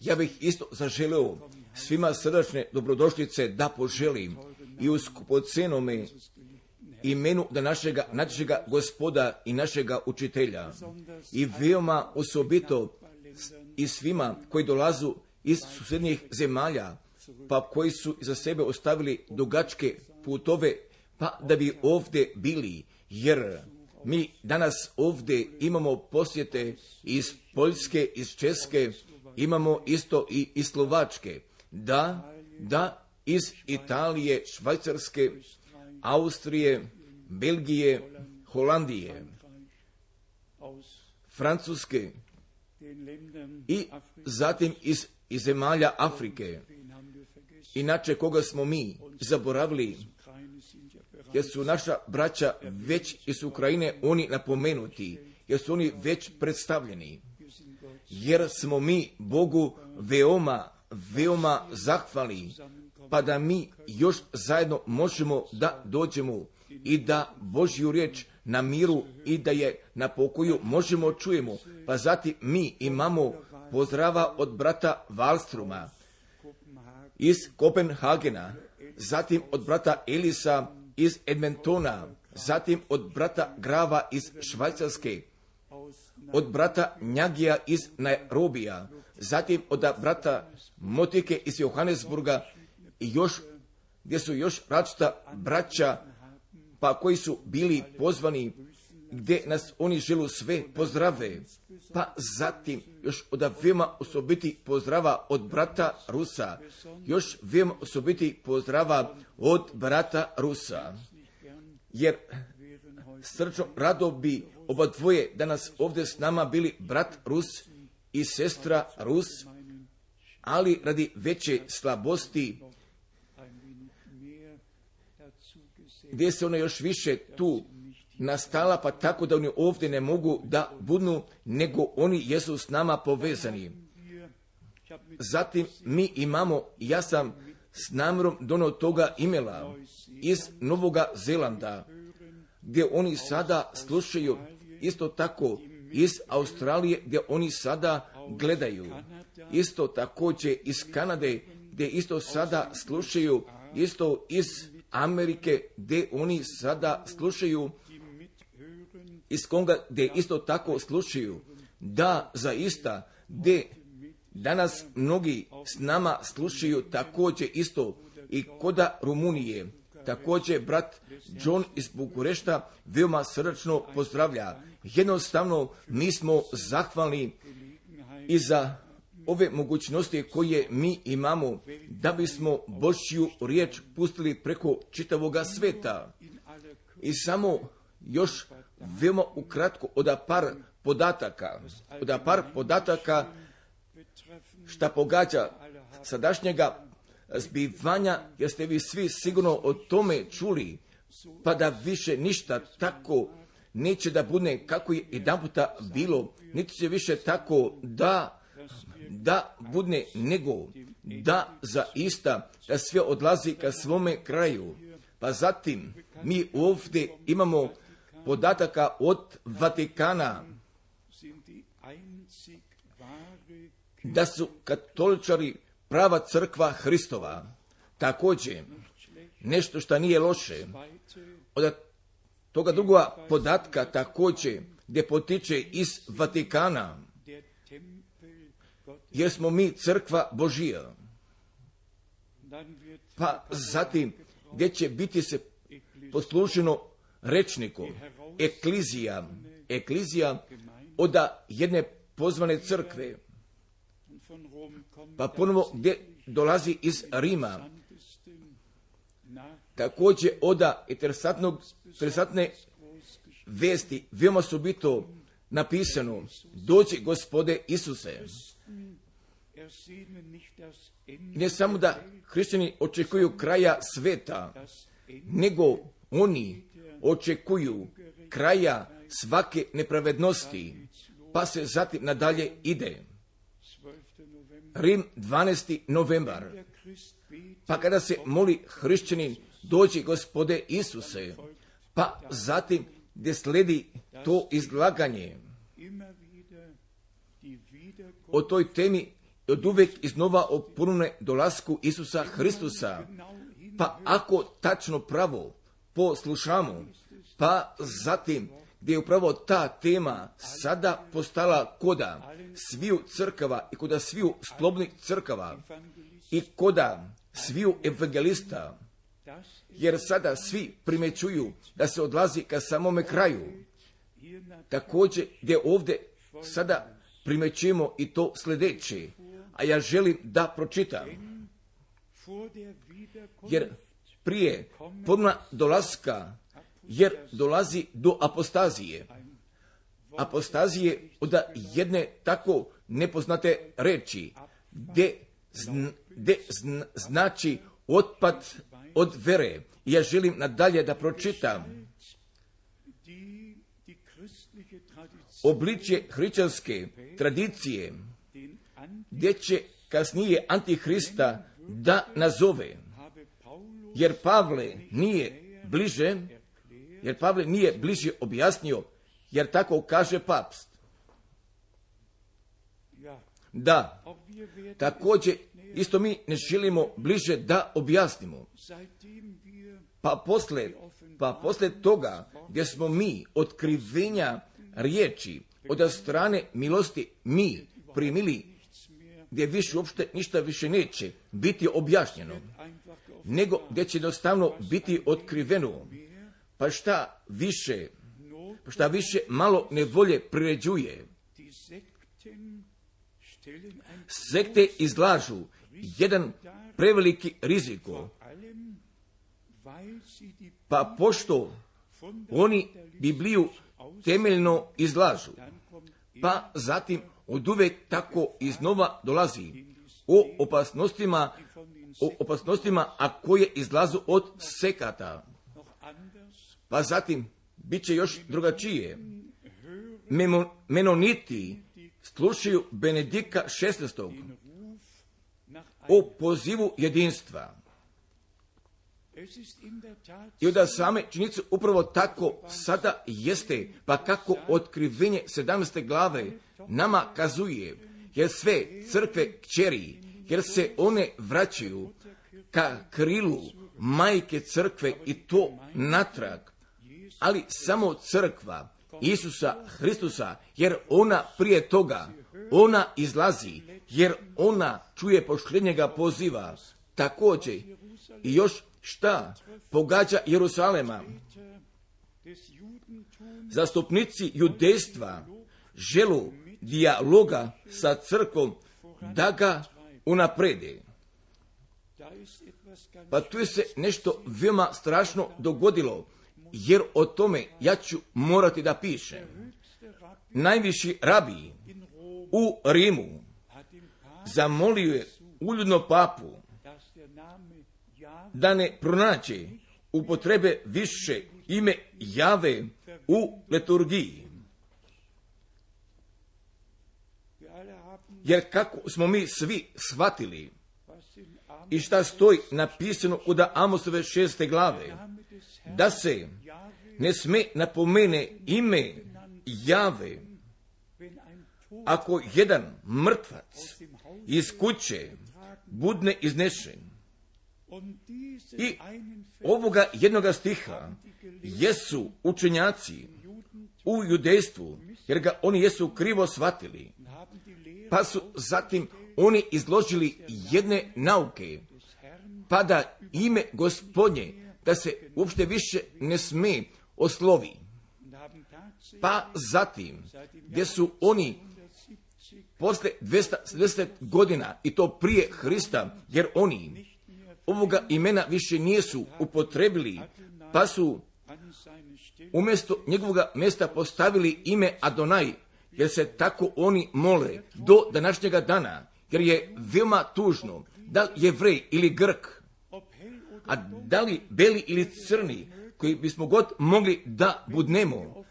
Ja bih isto zaželeo svima srdačne dobrodošlice da poželim i u skupocenome imenu da našega, našega gospoda i našega učitelja i veoma osobito i svima koji dolazu iz susjednih zemalja, pa koji su za sebe ostavili dugačke putove, pa da bi ovdje bili, jer mi danas ovdje imamo posjete iz Poljske, iz Česke, imamo isto i iz Slovačke, da, da iz Italije, Švajcarske, Austrije, Belgije, Holandije, Francuske i zatim iz, iz zemalja Afrike. Inače, koga smo mi zaboravili, jer su naša braća već iz Ukrajine oni napomenuti, jer su oni već predstavljeni. Jer smo mi Bogu veoma, veoma zahvali, pa da mi još zajedno možemo da dođemo i da Božju riječ na miru i da je na pokoju možemo čujemo. Pa zatim mi imamo pozdrava od brata Valstruma iz Kopenhagena, zatim od brata Elisa iz Edmontona, zatim od brata Grava iz Švajcarske, od brata Njagija iz Nairobija, zatim od brata Motike iz Johannesburga i još, gdje su još različita braća, pa koji su bili pozvani, gdje nas oni želu sve pozdrave, pa zatim još od veoma osobiti pozdrava od brata Rusa, još veoma osobiti pozdrava od brata Rusa, jer srčno rado bi oba dvoje danas ovdje s nama bili brat Rus i sestra Rus, ali radi veće slabosti gdje se ona još više tu nastala, pa tako da oni ovdje ne mogu da budnu, nego oni jesu s nama povezani. Zatim mi imamo, ja sam s namjerom donio toga imela iz Novoga Zelanda, gdje oni sada slušaju isto tako iz Australije, gdje oni sada gledaju. Isto također iz Kanade, gdje isto sada slušaju, isto iz Amerike, gdje oni sada slušaju iz Konga, gdje isto tako slušaju, da zaista, gdje danas mnogi s nama slušaju također isto i koda Rumunije, također brat John iz Bukurešta veoma srdačno pozdravlja. Jednostavno mi smo zahvalni i za ove mogućnosti koje mi imamo da bismo Božju riječ pustili preko čitavoga sveta. I samo još veoma ukratko od par podataka, od par podataka šta pogađa sadašnjega zbivanja, jer ste vi svi sigurno o tome čuli, pa da više ništa tako neće da bude kako je jedan puta bilo, niti će više tako da da budne nego da zaista da sve odlazi ka svome kraju. Pa zatim mi ovdje imamo podataka od Vatikana da su katoličari prava crkva Hristova. Također, nešto što nije loše, od toga druga podatka također gdje potiče iz Vatikana, jer smo mi crkva Božija. Pa zatim, gdje će biti se posluženo rečnikom, eklizija, eklizija od jedne pozvane crkve, pa ponovo gdje dolazi iz Rima, također oda interesantne vesti, veoma su bito napisano, dođi gospode Isuse. Ne samo da hrišćani očekuju kraja sveta, nego oni očekuju kraja svake nepravednosti, pa se zatim nadalje ide. Rim 12. novembar. Pa kada se moli hrišćanin, dođi gospode Isuse, pa zatim gdje sledi to izlaganje. o toj temi od uvijek iznova o dolasku Isusa Hristusa. Pa ako tačno pravo poslušamo, pa zatim gdje je upravo ta tema sada postala koda sviju crkava i koda sviju sklobnih crkava i koda sviju evangelista, jer sada svi primećuju da se odlazi ka samome kraju. Također gdje ovdje sada primećujemo i to sljedeće, a ja želim da pročitam. Jer prije podna dolaska, jer dolazi do apostazije. Apostazije od jedne tako nepoznate reči, gdje, znači otpad od vere. Ja želim nadalje da pročitam obličje hrišćanske tradicije, gdje će kasnije Antihrista da nazove. Jer Pavle nije bliže, jer Pavle nije bliže objasnio, jer tako kaže papst. Da, također isto mi ne želimo bliže da objasnimo. Pa posle, pa posle toga gdje smo mi otkrivenja riječi od strane milosti mi primili gdje više uopšte ništa više neće biti objašnjeno, nego gdje će jednostavno biti otkriveno. Pa šta više, pa šta više malo nevolje priređuje. Sekte izlažu jedan preveliki riziko. Pa pošto oni Bibliju temeljno izlažu, pa zatim od uvek tako iznova dolazi o opasnostima, o opasnostima, a koje izlazu od sekata. Pa zatim, bit će još drugačije. menoniti slušaju Benedika 16. o pozivu jedinstva. I onda same činjenice upravo tako sada jeste, pa kako otkrivenje 17. glave nama kazuje, jer sve crkve kćeri, jer se one vraćaju ka krilu majke crkve i to natrag, ali samo crkva Isusa Hristusa, jer ona prije toga, ona izlazi, jer ona čuje pošljenjega poziva, također i još šta pogađa Jerusalema. Zastupnici judejstva želu dijaloga sa crkvom da ga unaprede. Pa tu se nešto veoma strašno dogodilo, jer o tome ja ću morati da pišem. Najviši rabiji u Rimu zamolio je uljudno papu da ne pronaće upotrebe više ime jave u liturgiji. Jer kako smo mi svi shvatili i šta stoji napisano u da Amosove šeste glave, da se ne sme napomene ime jave ako jedan mrtvac iz kuće budne iznešen i ovoga jednoga stiha jesu učenjaci u judejstvu, jer ga oni jesu krivo shvatili, pa su zatim oni izložili jedne nauke, pa da ime gospodnje, da se uopšte više ne sme oslovi. Pa zatim, gdje su oni posle 270 godina, i to prije Hrista, jer oni ovoga imena više nisu upotrebili, pa su umjesto njegovoga mjesta postavili ime Adonaj, jer se tako oni mole do današnjega dana, jer je veoma tužno da li vrej ili grk, a da li beli ili crni, koji bismo god mogli da budnemo.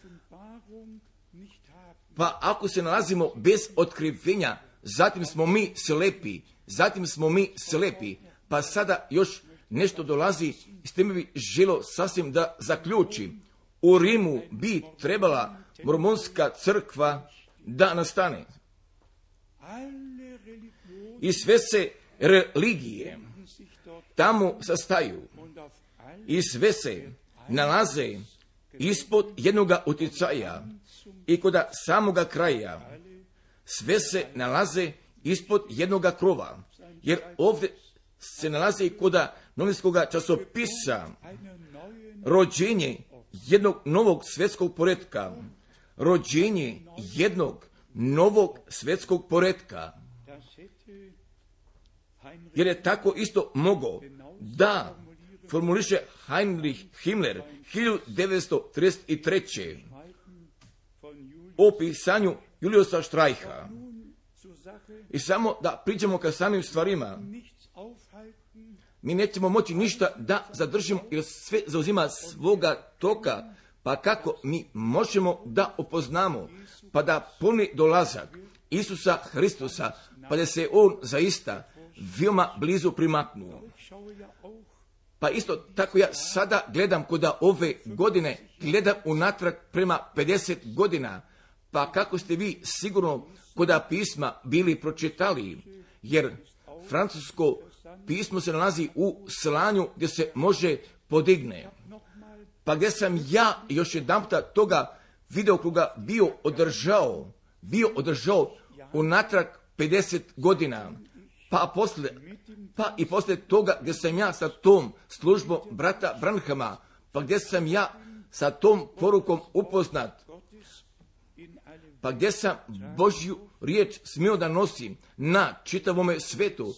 Pa ako se nalazimo bez otkrivenja, zatim smo mi slepi, zatim smo mi slepi, pa sada još nešto dolazi s time bi želo sasvim da zaključim. U Rimu bi trebala mormonska crkva da nastane. I sve se religije tamo sastaju i sve se nalaze ispod jednoga utjecaja i kod samoga kraja sve se nalaze ispod jednoga krova, jer ovdje se nalazi kod novinskog časopisa rođenje jednog novog svjetskog poretka, rođenje jednog novog svjetskog poretka. Jer je tako isto mogo da formuliše Heinrich Himmler 1933. o pisanju Juliusa Štrajha. I samo da priđemo ka samim stvarima, mi nećemo moći ništa da zadržimo jer sve zauzima svoga toka, pa kako mi možemo da opoznamo, pa da puni dolazak Isusa Hristusa, pa da se on zaista veoma blizu primaknuo. Pa isto tako ja sada gledam kuda ove godine, gledam unatrag prema 50 godina, pa kako ste vi sigurno kuda pisma bili pročitali, jer francusko pismo se nalazi u slanju gdje se može podigne. Pa gdje sam ja još jedan toga videokruga bio održao, bio održao unatrag 50 godina, pa poslije, pa i poslije toga gdje sam ja sa tom službom brata Branhama, pa gdje sam ja sa tom porukom upoznat, pa gdje sam Božju riječ smio da nosim na čitavome svetu,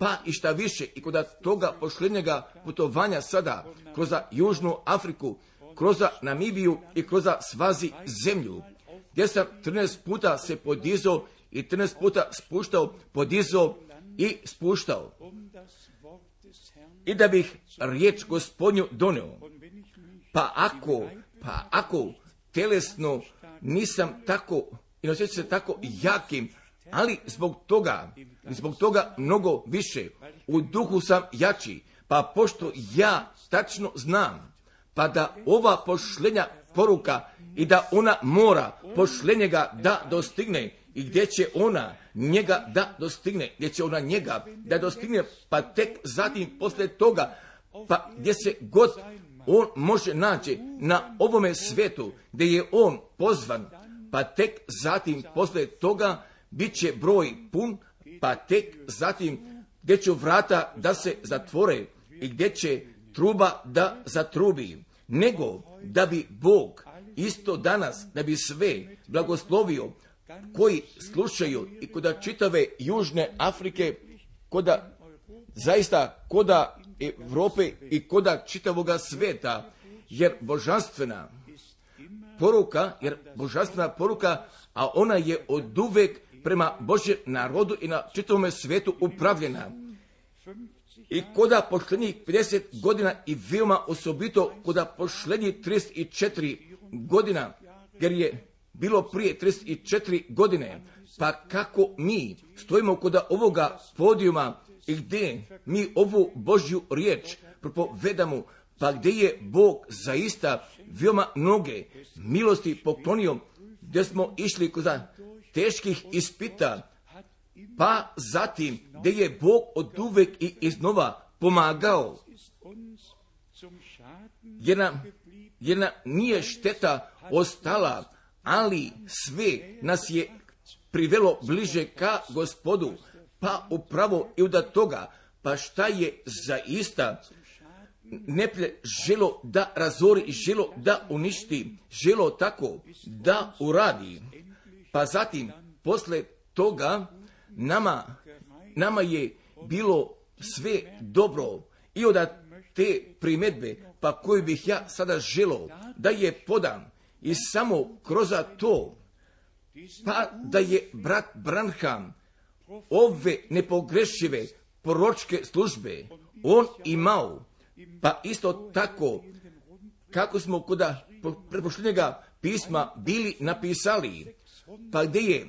pa i šta više i kod toga pošljednjega putovanja sada kroz Južnu Afriku, kroz Namibiju i kroz svazi zemlju, gdje sam 13 puta se podizao i 13 puta spuštao, podizao i spuštao. I da bih riječ gospodnju donio. Pa ako, pa ako telesno nisam tako i ne se tako jakim, ali zbog toga, zbog toga mnogo više, u duhu sam jači, pa pošto ja tačno znam, pa da ova pošlenja poruka i da ona mora pošlenjega da dostigne i gdje će ona njega da dostigne, gdje će ona njega da dostigne, pa tek zatim poslije toga, pa gdje se god on može naći na ovome svetu, gdje je on pozvan, pa tek zatim poslije toga bit će broj pun, pa tek zatim gdje će vrata da se zatvore i gdje će truba da zatrubi, nego da bi Bog isto danas, da bi sve blagoslovio koji slušaju i koda čitave Južne Afrike, koda zaista koda Evrope i koda čitavoga sveta, jer božanstvena poruka, jer božanstvena poruka, a ona je od uvek prema Božjem narodu i na čitavome svetu upravljena. I koda pošlednjih 50 godina i veoma osobito koda pošlednjih 34 godina, jer je bilo prije 34 godine, pa kako mi stojimo kod ovoga podijuma i gdje mi ovu Božju riječ propovedamo, pa gdje je Bog zaista veoma mnoge milosti poklonio, gdje smo išli kod teških ispita, pa zatim gdje je Bog od uvek i iznova pomagao. Jedna, jedna nije šteta ostala, ali sve nas je privelo bliže ka gospodu, pa upravo i od toga, pa šta je zaista neplje želo da razori, želo da uništi, želo tako da uradi. Pa zatim, posle toga, nama, nama je bilo sve dobro. I od te primedbe, pa koju bih ja sada želo da je podam i samo kroz to, pa da je brat Branham ove nepogrešive proročke službe on imao, pa isto tako kako smo kod prepošljenjega pisma bili napisali, pa gdje je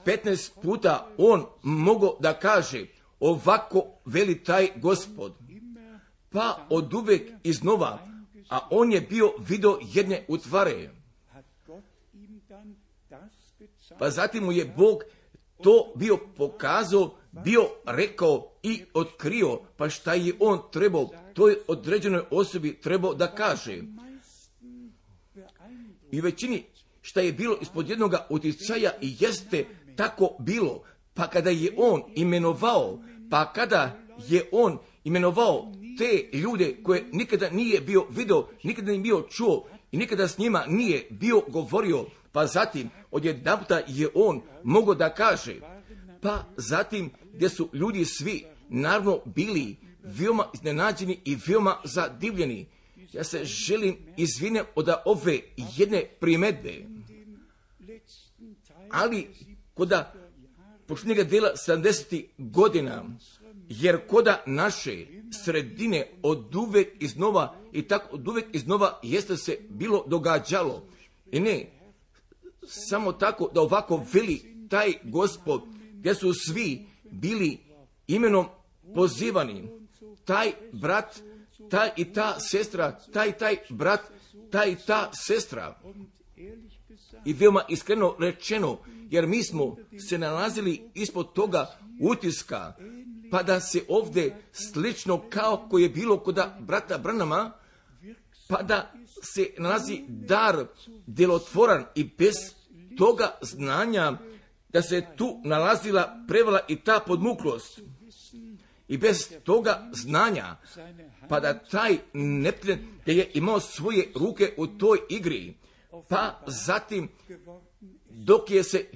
1615 puta on mogao da kaže ovako veli taj gospod, pa od uvek iznova a on je bio vidio jedne utvare. pa zatim mu je Bog to bio pokazao, bio rekao i otkrio, pa šta je on trebao, toj određenoj osobi trebao da kaže. I većini šta je bilo ispod jednog utjecaja i jeste tako bilo, pa kada je on imenovao, pa kada je on imenovao te ljude koje nikada nije bio video, nikada nije bio čuo i nikada s njima nije bio govorio, pa zatim odjedanputa je on mogao da kaže, pa zatim gdje su ljudi svi naravno bili veoma iznenađeni i veoma zadivljeni. Ja se želim izvinem od ove jedne primedbe, ali koda posljednjega dela 70. godina, jer koda naše sredine od uvek iznova i tako od uvek iznova jeste se bilo događalo. I ne, samo tako da ovako veli taj gospod, gdje su svi bili imenom pozivani, taj brat, taj i ta sestra, taj i taj brat, taj i ta sestra. I veoma iskreno rečeno, jer mi smo se nalazili ispod toga utiska, pa da se ovdje slično kao koje je bilo kod brata Branama, pa da se nalazi dar djelotvoran i bez toga znanja da se tu nalazila prevala i ta podmuklost. I bez toga znanja, pa da taj da je imao svoje ruke u toj igri, pa zatim dok je se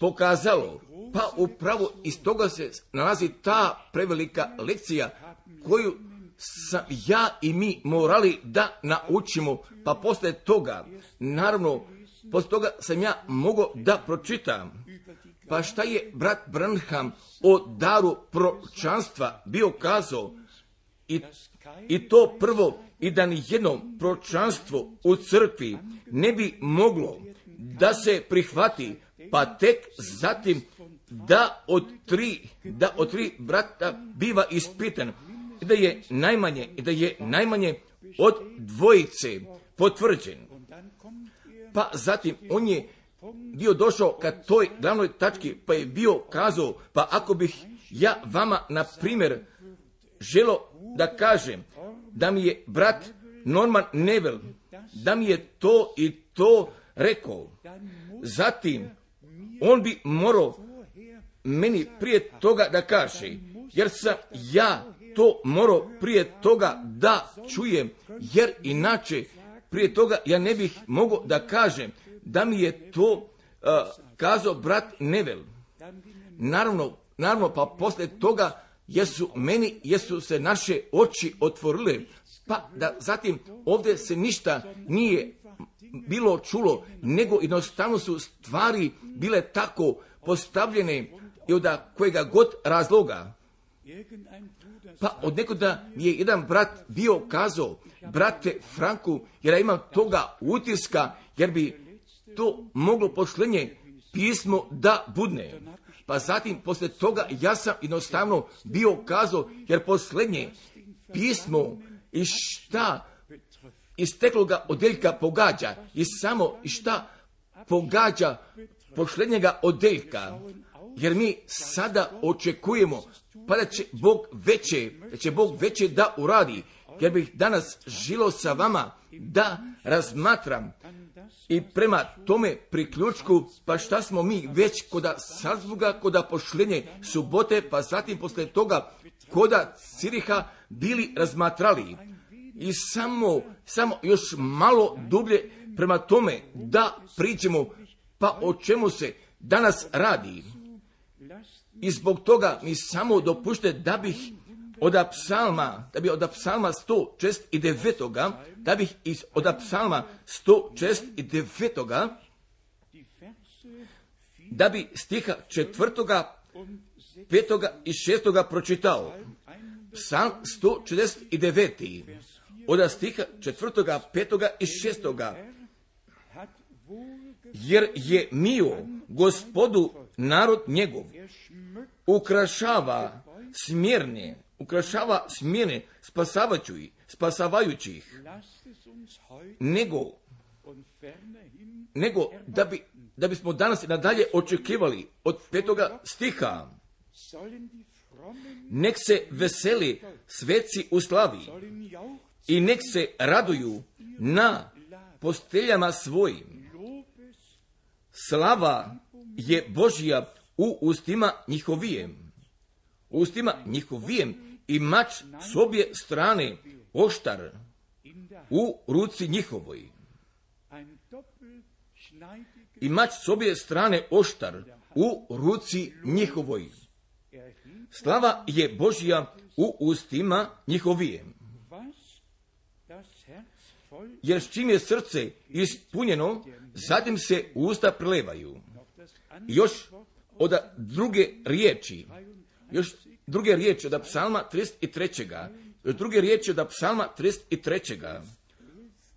pokazalo, pa upravo iz toga se nalazi ta prevelika lekcija koju sam ja i mi morali da naučimo, pa posle toga, naravno, posle toga sam ja mogao da pročitam. Pa šta je brat Branham o daru pročanstva bio kazao? I, I to prvo, i da ni jedno pročanstvo u crkvi ne bi moglo da se prihvati, pa tek zatim da od tri, da od tri brata biva ispitan, i da je najmanje, da je najmanje od dvojice potvrđen. Pa zatim on je bio došao ka toj glavnoj tački, pa je bio kazao, pa ako bih ja vama, na primjer, želo da kažem da mi je brat Norman Neville, da mi je to i to rekao, zatim on bi morao meni prije toga da kaže, jer sam ja to morao prije toga da čujem, jer inače prije toga ja ne bih mogao da kažem da mi je to uh, kazao brat Nevel. Naravno, naravno, pa poslije toga jesu meni, jesu se naše oči otvorile, pa da zatim ovdje se ništa nije bilo čulo, nego jednostavno su stvari bile tako postavljene i od kojega god razloga. Pa od nekoda mi je jedan brat bio kazao, brate Franku, jer ja imam toga utiska, jer bi to moglo pošlenje pismo da budne. Pa zatim, poslije toga, ja sam jednostavno bio kazao, jer posljednje pismo i šta iz tekloga odeljka pogađa i samo šta pogađa posljednjega odeljka. Jer mi sada očekujemo pa da će Bog veće, da će Bog veće da uradi. Jer bih danas žilo sa vama da razmatram i prema tome priključku, pa šta smo mi već koda Salzburga, koda pošljenje subote, pa zatim posle toga koda Ciriha bili razmatrali. I samo, samo još malo dublje prema tome da priđemo, pa o čemu se danas radi. I zbog toga mi samo dopušte da bih od psalma, da bi od psalma 106 i 9, da bih iz od psalma 106 i 9, da bi stiha četvrtoga, petoga i šestoga pročitao. Psalm 169. Od stiha četvrtoga, petoga i šestoga. Jer je mio gospodu narod njegov, ukrašava smjerne ukrašava smjene spasavajući ih, nego, nego da bi da bismo danas nadalje očekivali od petoga stiha. Nek se veseli sveci u slavi i nek se raduju na posteljama svojim. Slava je Božija u ustima njihovijem. Ustima njihovijem i mač s obje strane oštar u ruci njihovoj. I mač s obje strane oštar u ruci njihovoj. Slava je Božja u ustima njihovijem. Jer s čim je srce ispunjeno, zatim se usta prelevaju. Još od druge riječi, još druge riječi od psalma 33. Još druge riječi od psalma 33.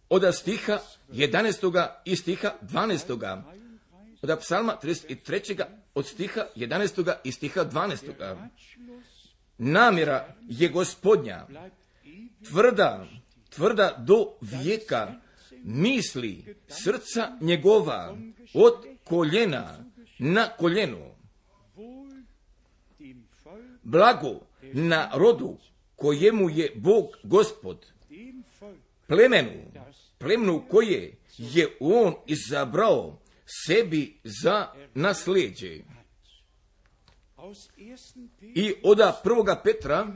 Od stiha 11. i stiha 12. Od psalma 33. od stiha 11. i stiha 12. Namjera je gospodnja, tvrda, tvrda do vijeka, misli srca njegova od koljena na koljenu. Blago na rodu kojemu je Bog gospod, plemenu, plemenu koje je on izabrao sebi za nasljeđe. I od prvoga Petra,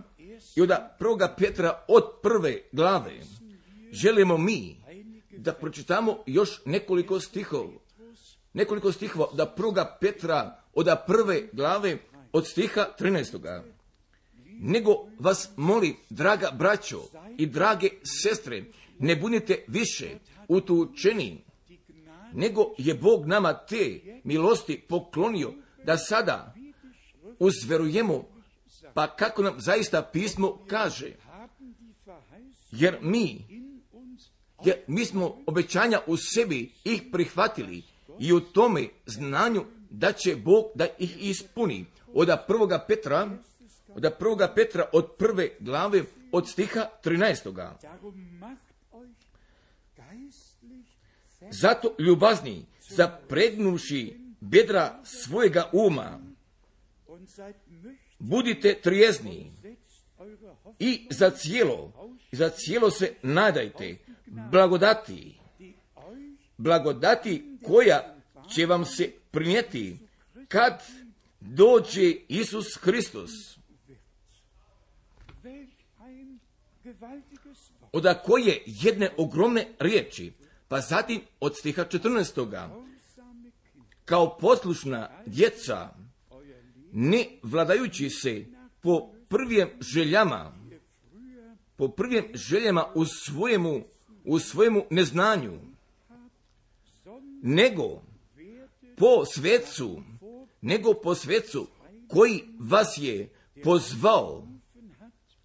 i od prvoga Petra od prve glave, želimo mi da pročitamo još nekoliko stihova. Nekoliko stihova da prvoga Petra od prve glave od stiha 13. Nego vas moli, draga braćo i drage sestre, ne bunite više utučeni, nego je Bog nama te milosti poklonio da sada uzverujemo, pa kako nam zaista pismo kaže. Jer mi, jer mi smo obećanja u sebi ih prihvatili i u tome znanju da će Bog da ih ispuni. Od prvoga Petra, od prvoga Petra od prve glave od stiha 13. Zato ljubazni, zapregnuši bedra svojega uma, budite trijezni i za cijelo, za cijelo se nadajte, blagodati, blagodati koja će vam se prinijeti kad dođe Isus Hristos. Od koje jedne ogromne riječi, pa zatim od stiha 14. Kao poslušna djeca, ne vladajući se po prvim željama, po prvim željama u svojemu, u svojemu neznanju, nego po svecu, nego po svecu koji vas je pozvao,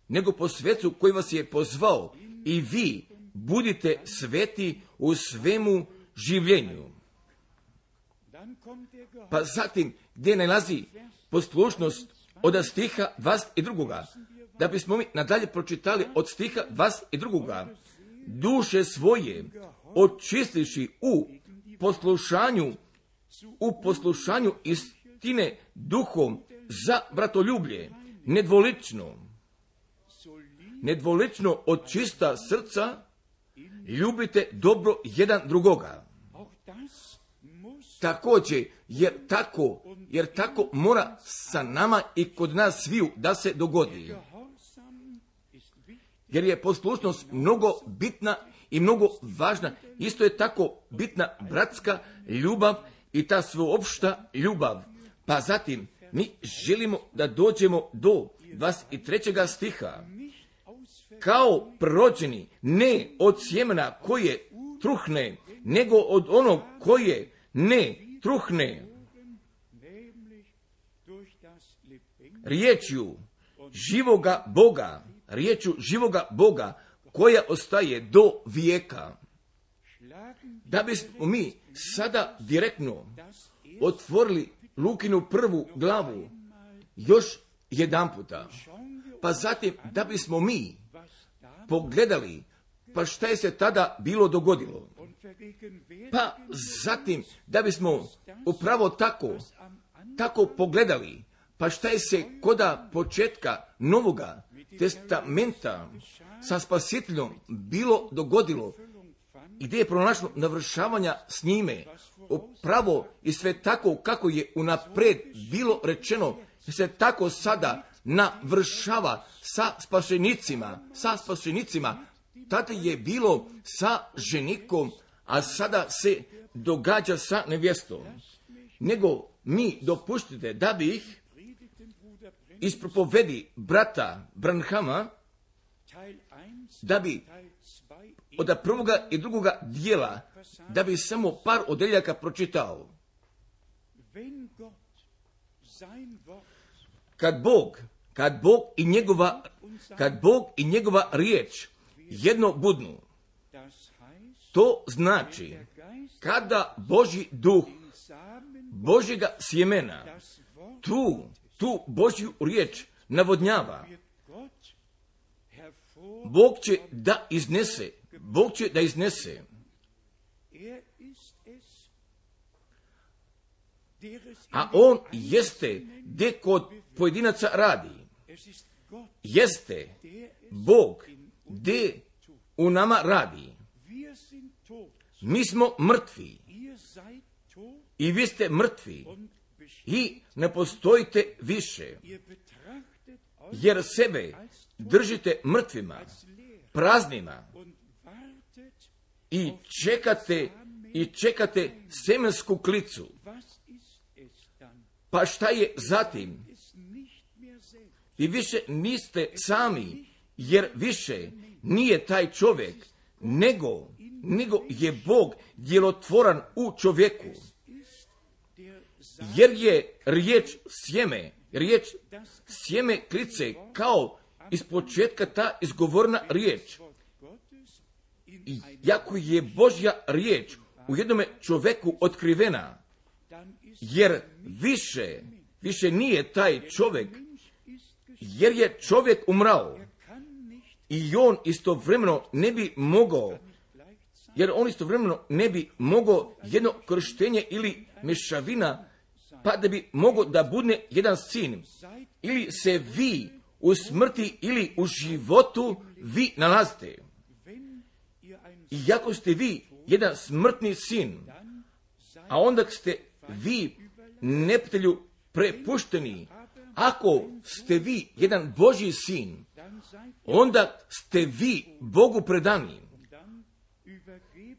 nego po svecu koji vas je pozvao. I vi budite sveti u svemu življenju. Pa zatim, gdje nalazi poslušnost od stiha vas i drugoga, da bismo mi nadalje pročitali od stiha vas i drugoga, duše svoje očistiši u poslušanju, u poslušanju istine duhom za bratoljublje, nedvolično, nedvolično od čista srca, ljubite dobro jedan drugoga. Također, jer tako, jer tako mora sa nama i kod nas sviju da se dogodi. Jer je poslušnost mnogo bitna i mnogo važna. Isto je tako bitna bratska ljubav i ta sveopšta ljubav. Pa zatim, mi želimo da dođemo do 23. stiha. Kao prođeni, ne od sjemena koje truhne, nego od onog koje ne truhne. Riječju živoga Boga, riječju živoga Boga koja ostaje do vijeka. Da bismo mi sada direktno otvorili Lukinu prvu glavu još jedan puta, pa zatim da bismo mi pogledali, pa šta je se tada bilo dogodilo? Pa zatim, da bismo upravo tako, tako pogledali, pa šta je se koda početka novoga testamenta sa spasiteljom bilo dogodilo i gdje je pronašlo navršavanja s njime, upravo i sve tako kako je unapred bilo rečeno, se tako sada navršava sa spašenicima, sa spašenicima, tada je bilo sa ženikom, a sada se događa sa nevjestom. Nego mi dopuštite da bi ih iz propovedi brata Branhama, da bi od prvoga i drugoga dijela, da bi samo par odeljaka pročitao. Kad Bog, kad Bog i njegova, kad Bog i njegova riječ jedno budnu, to znači kada Boži duh Božjega sjemena tu, tu Božju riječ navodnjava, Bog će da iznese, Bog će da iznese. A on jeste gdje kod pojedinaca radi. Jeste Bog gdje u nama radi. Mi smo mrtvi. I vi ste mrtvi. I ne postojite više. Jer sebe držite mrtvima, praznima. I čekate i čekate semensku klicu. Pa šta je zatim? Vi više niste sami, jer više nije taj čovjek, nego, nego je Bog djelotvoran u čovjeku. Jer je riječ sjeme, riječ sjeme klice kao iz početka ta izgovorna riječ. Jako je Božja riječ u jednome čovjeku otkrivena, jer više, više nije taj čovjek, jer je čovjek umrao i on istovremeno ne bi mogao, jer on istovremeno ne bi mogao jedno krštenje ili mešavina, pa da bi mogao da budne jedan sin. Ili se vi u smrti ili u životu vi nalazite. I ako ste vi jedan smrtni sin, a onda ste vi neptelju prepušteni, ako ste vi jedan Božji sin, onda ste vi Bogu predani.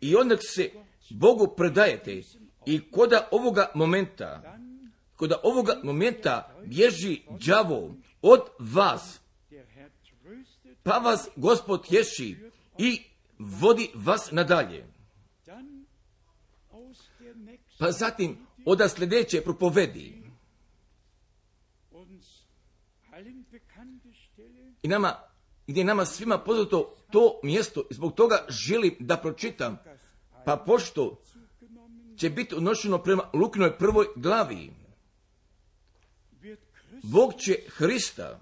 I onda se Bogu predajete i koda ovoga momenta, koda ovoga momenta bježi đavo od vas, pa vas Gospod ješi i vodi vas nadalje. Pa zatim oda sljedeće propovedi. I nama, gdje je nama svima poznato to mjesto, zbog toga želim da pročitam, pa pošto će biti odnošeno prema Lukinoj prvoj glavi, Bog će Hrista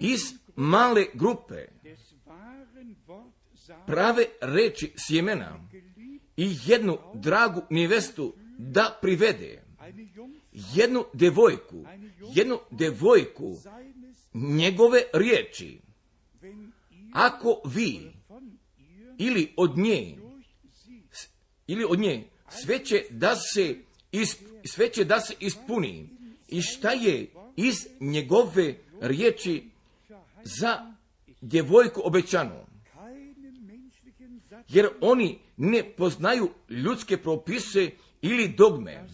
iz male grupe prave reči sjemena i jednu dragu nivestu da privede jednu devojku, jednu devojku njegove riječi. Ako vi ili od nje ili od nje sve će da se sve će da se ispuni i šta je iz njegove riječi za djevojku obećano. Jer oni ne poznaju ljudske propise ili dogme.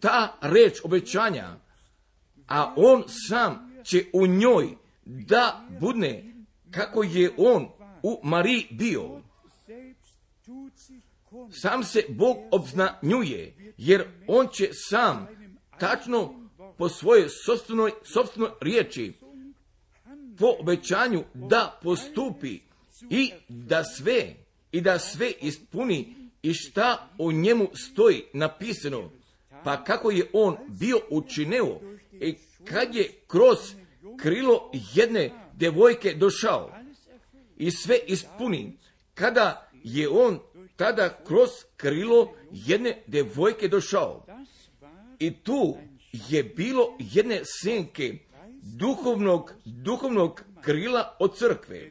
Ta reč obećanja, a on sam će u njoj da budne kako je on u Mariji bio. Sam se Bog obznanjuje, jer on će sam tačno po svojoj sobstvenoj, riječi po obećanju da postupi i da sve i da sve ispuni i šta o njemu stoji napisano, pa kako je on bio učineo i kad je kroz krilo jedne devojke došao i sve ispuni, kada je on tada kroz krilo jedne devojke došao. I tu je bilo jedne senke duhovnog, duhovnog krila od crkve.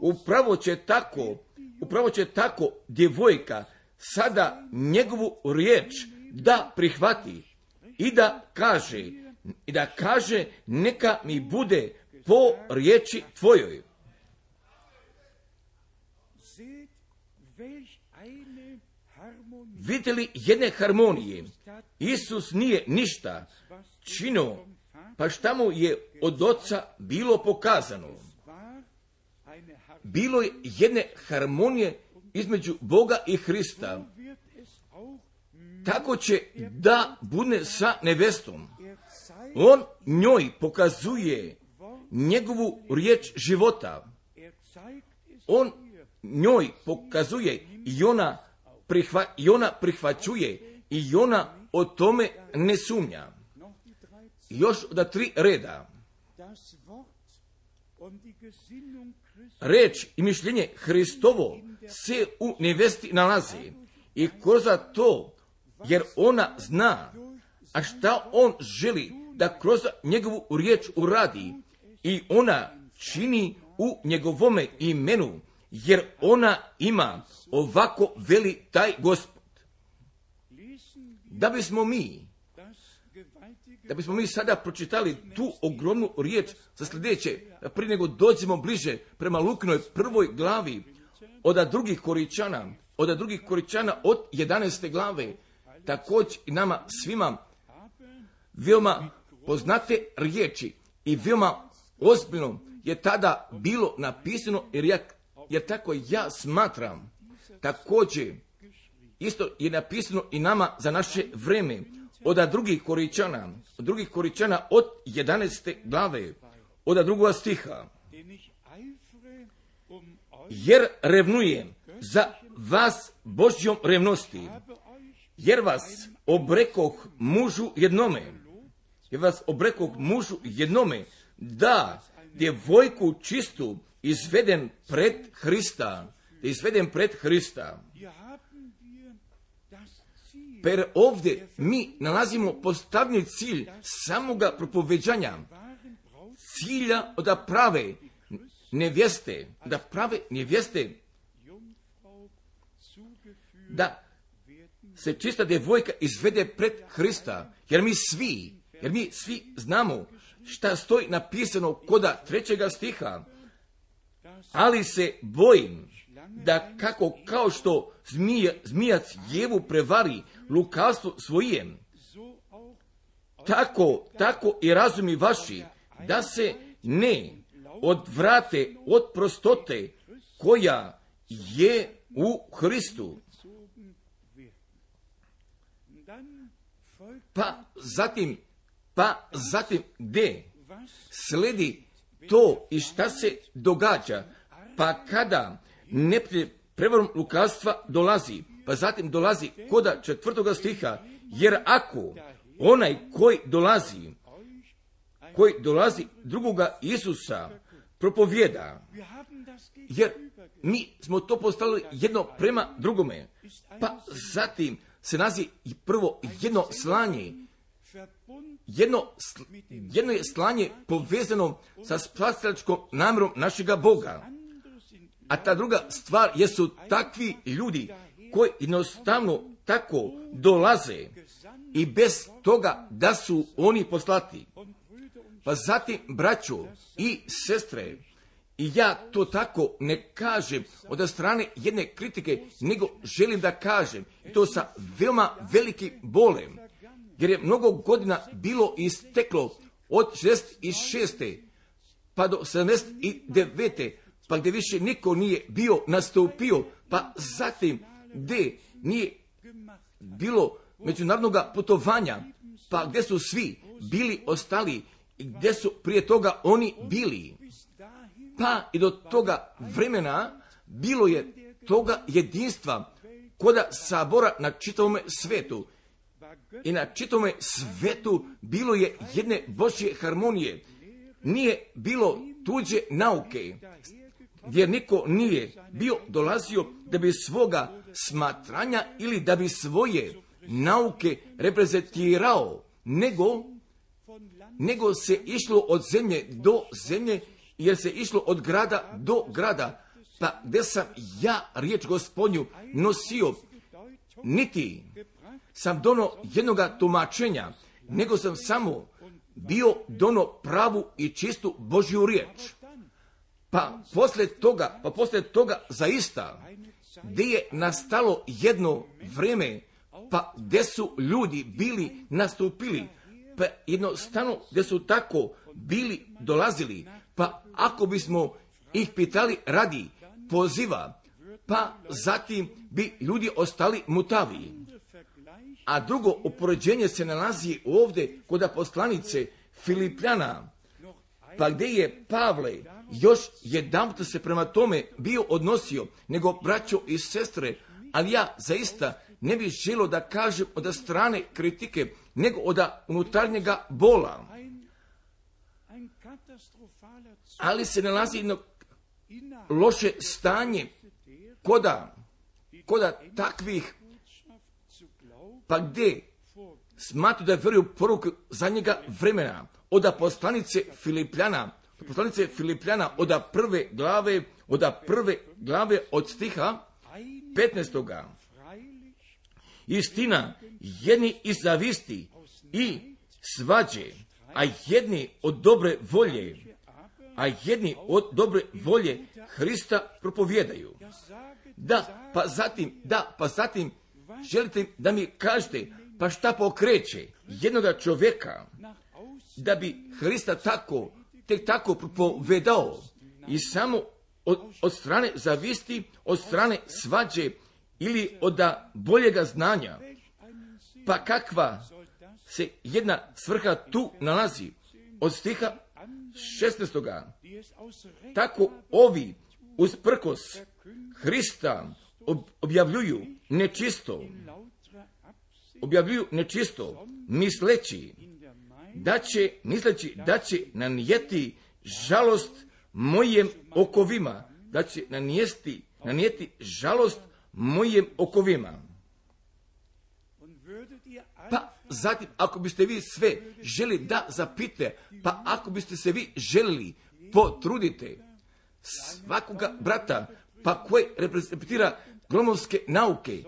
Upravo će tako, upravo će tako djevojka sada njegovu riječ da prihvati i da kaže, i da kaže neka mi bude po riječi tvojoj. Vidite li jedne harmonije? Isus nije ništa čino, pa šta mu je od oca bilo pokazano. Bilo je jedne harmonije između Boga i Hrista. Tako će da bude sa nevestom. On njoj pokazuje njegovu riječ života. On njoj pokazuje i ona, prihva, i ona prihvaćuje i ona o tome ne sumnja. Još da tri reda. Reč i mišljenje Hristovo se u nevesti nalazi i ko za to, jer ona zna, a šta on želi da kroz njegovu riječ uradi i ona čini u njegovome imenu, jer ona ima ovako veli taj gospod. Da bismo mi, da bismo mi sada pročitali tu ogromnu riječ za sljedeće, prije nego dođemo bliže prema Luknoj prvoj glavi, od drugih koričana, od drugih koričana od 11. glave, također i nama svima veoma poznate riječi i veoma ozbiljno je tada bilo napisano, jer, ja, jer tako ja smatram, također isto je napisano i nama za naše vreme, od drugih koričana, od drugih koričana od 11. glave, od drugoga stiha. Jer revnujem za vas Božjom revnosti, jer vas obrekoh mužu jednome, jer vas obrekoh mužu jednome, da djevojku čistu izveden pred Hrista, izveden pred Hrista. Per ovdje mi nalazimo postavni cilj samoga propoveđanja, cilja da prave nevjeste, da prave nevjeste, da se čista djevojka izvede pred Hrista, jer mi svi, jer mi svi znamo šta stoji napisano koda trećega stiha, ali se bojim da kako kao što zmijac jevu prevari lukavstvo svojijem, tako, tako i razumi vaši, da se ne odvrate od prostote koja je u Hristu. Pa zatim, pa zatim gdje? Sledi to i šta se događa, pa kada neprijed prevarom lukavstva dolazi, pa zatim dolazi koda četvrtoga stiha, jer ako onaj koji dolazi, koji dolazi drugoga Isusa, propovjeda, jer mi smo to postavili jedno prema drugome, pa zatim se nazi prvo jedno slanje, jedno, jedno je slanje povezano sa spasilačkom namjerom našega Boga. A ta druga stvar jesu takvi ljudi koji jednostavno tako dolaze i bez toga da su oni poslati. Pa zatim, braćo i sestre, i ja to tako ne kažem od strane jedne kritike, nego želim da kažem, to sa veoma velikim bolem, jer je mnogo godina bilo isteklo od 66. pa do 79. pa gdje više niko nije bio nastupio, pa zatim gdje nije bilo međunarodnog putovanja, pa gdje su svi bili ostali i gdje su prije toga oni bili. Pa i do toga vremena bilo je toga jedinstva koda sabora na čitavome svetu. I na čitavome svetu bilo je jedne Božje harmonije. Nije bilo tuđe nauke. Gdje niko nije bio dolazio da bi svoga smatranja ili da bi svoje nauke reprezentirao, nego, nego se išlo od zemlje do zemlje, jer se išlo od grada do grada, pa gdje sam ja riječ gospodnju nosio, niti sam dono jednoga tumačenja, nego sam samo bio dono pravu i čistu Božju riječ. Pa poslije toga, pa poslije toga zaista, gdje je nastalo jedno vrijeme, pa gdje su ljudi bili nastupili, pa jednostavno gdje su tako bili dolazili, pa ako bismo ih pitali radi poziva, pa zatim bi ljudi ostali mutavi. A drugo upoređenje se nalazi ovdje kod poslanice Filipljana, pa gdje je Pavle još jedan se prema tome bio odnosio, nego braćo i sestre, ali ja zaista ne bih želio da kažem od strane kritike, nego od unutarnjega bola. Ali se nalazi jedno loše stanje. Koda, koda takvih, pa gdje? Smatru da veruju poruku za njega vremena, od poslanice Filipljana, poslanice Filipljana od prve glave, od prve glave od stiha 15. Istina, jedni iz zavisti i svađe, a jedni od dobre volje, a jedni od dobre volje Hrista propovjedaju. Da, pa zatim, da, pa zatim želite da mi kažete, pa šta pokreće jednoga čovjeka da bi Hrista tako, tek tako propovedao i samo od, od strane zavisti, od strane svađe ili od boljega znanja. Pa kakva se jedna svrha tu nalazi od stiha 16. Tako ovi usprkos Hrista objavljuju nečisto, objavljuju nečisto, misleći da će, misleći da će nanijeti žalost mojem okovima, da će nanijesti, nanijeti žalost mojem okovima. Pa zatim, ako biste vi sve želi da zapite, pa ako biste se vi želili potrudite svakoga brata, pa koji reprezentira gromovske nauke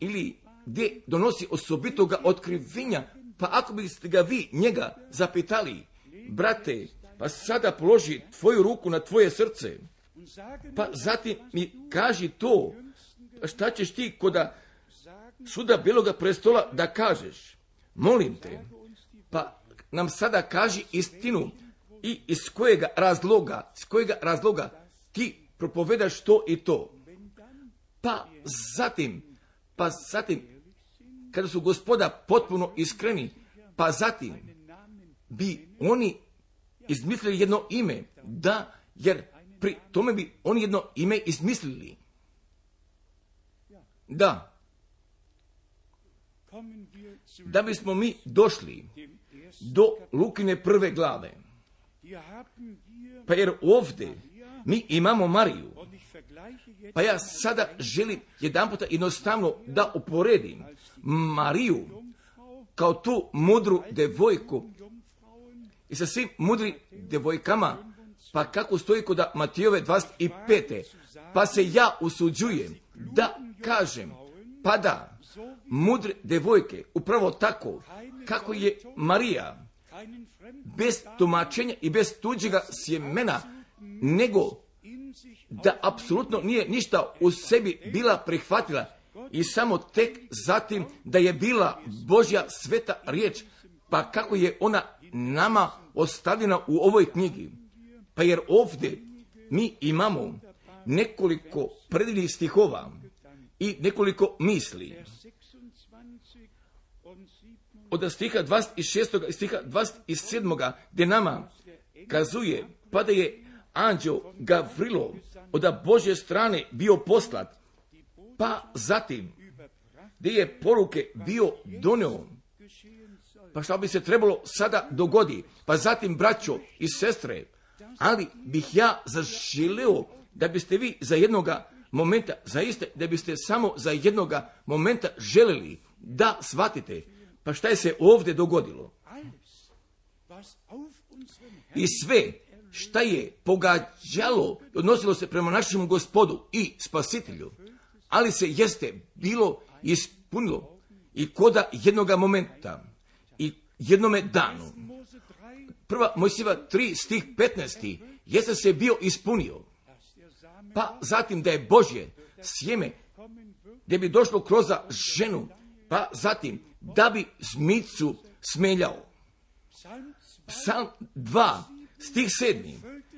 ili gdje donosi osobitoga otkrivinja, pa ako biste ga vi njega zapitali, brate, pa sada položi tvoju ruku na tvoje srce, pa zatim mi kaži to, šta ćeš ti koda suda bijeloga prestola da kažeš? Molim te, pa nam sada kaži istinu i iz kojega razloga, iz kojega razloga ti propovedaš to i to. Pa zatim, pa zatim, kada su gospoda potpuno iskreni, pa zatim bi oni izmislili jedno ime, da, jer pri tome bi oni jedno ime izmislili. Da. Da bismo mi došli do Lukine prve glave. Pa jer ovdje mi imamo Mariju. Pa ja sada želim jedan puta jednostavno da uporedim Mariju kao tu mudru devojku i sa svim mudrim devojkama, pa kako stoji kod Matijove 25. Pa se ja usuđujem da kažem, pa da, mudre devojke, upravo tako, kako je Marija, bez tumačenja i bez tuđega sjemena, nego da apsolutno nije ništa u sebi bila prihvatila i samo tek zatim da je bila Božja sveta riječ, pa kako je ona nama ostavljena u ovoj knjigi. Pa jer ovdje mi imamo nekoliko predivnih stihova i nekoliko misli. Od stiha 26. i stiha 27. gdje nama kazuje pa da je anđeo Gavrilo od Božje strane bio poslat, pa zatim gdje je poruke bio donio, pa što bi se trebalo sada dogodi, pa zatim braćo i sestre, ali bih ja zaželio da biste vi za jednoga momenta, zaista, da biste samo za jednoga momenta želeli da shvatite, pa šta je se ovdje dogodilo? I sve šta je pogađalo, odnosilo se prema našemu gospodu i spasitelju, ali se jeste bilo ispunilo i koda jednoga momenta i jednome danu. Prva Mojsiva 3 stih 15. jeste se bio ispunio. Pa zatim da je Božje sjeme gdje bi došlo kroz ženu, pa zatim da bi zmicu smeljao. Psalm 2 stih 7.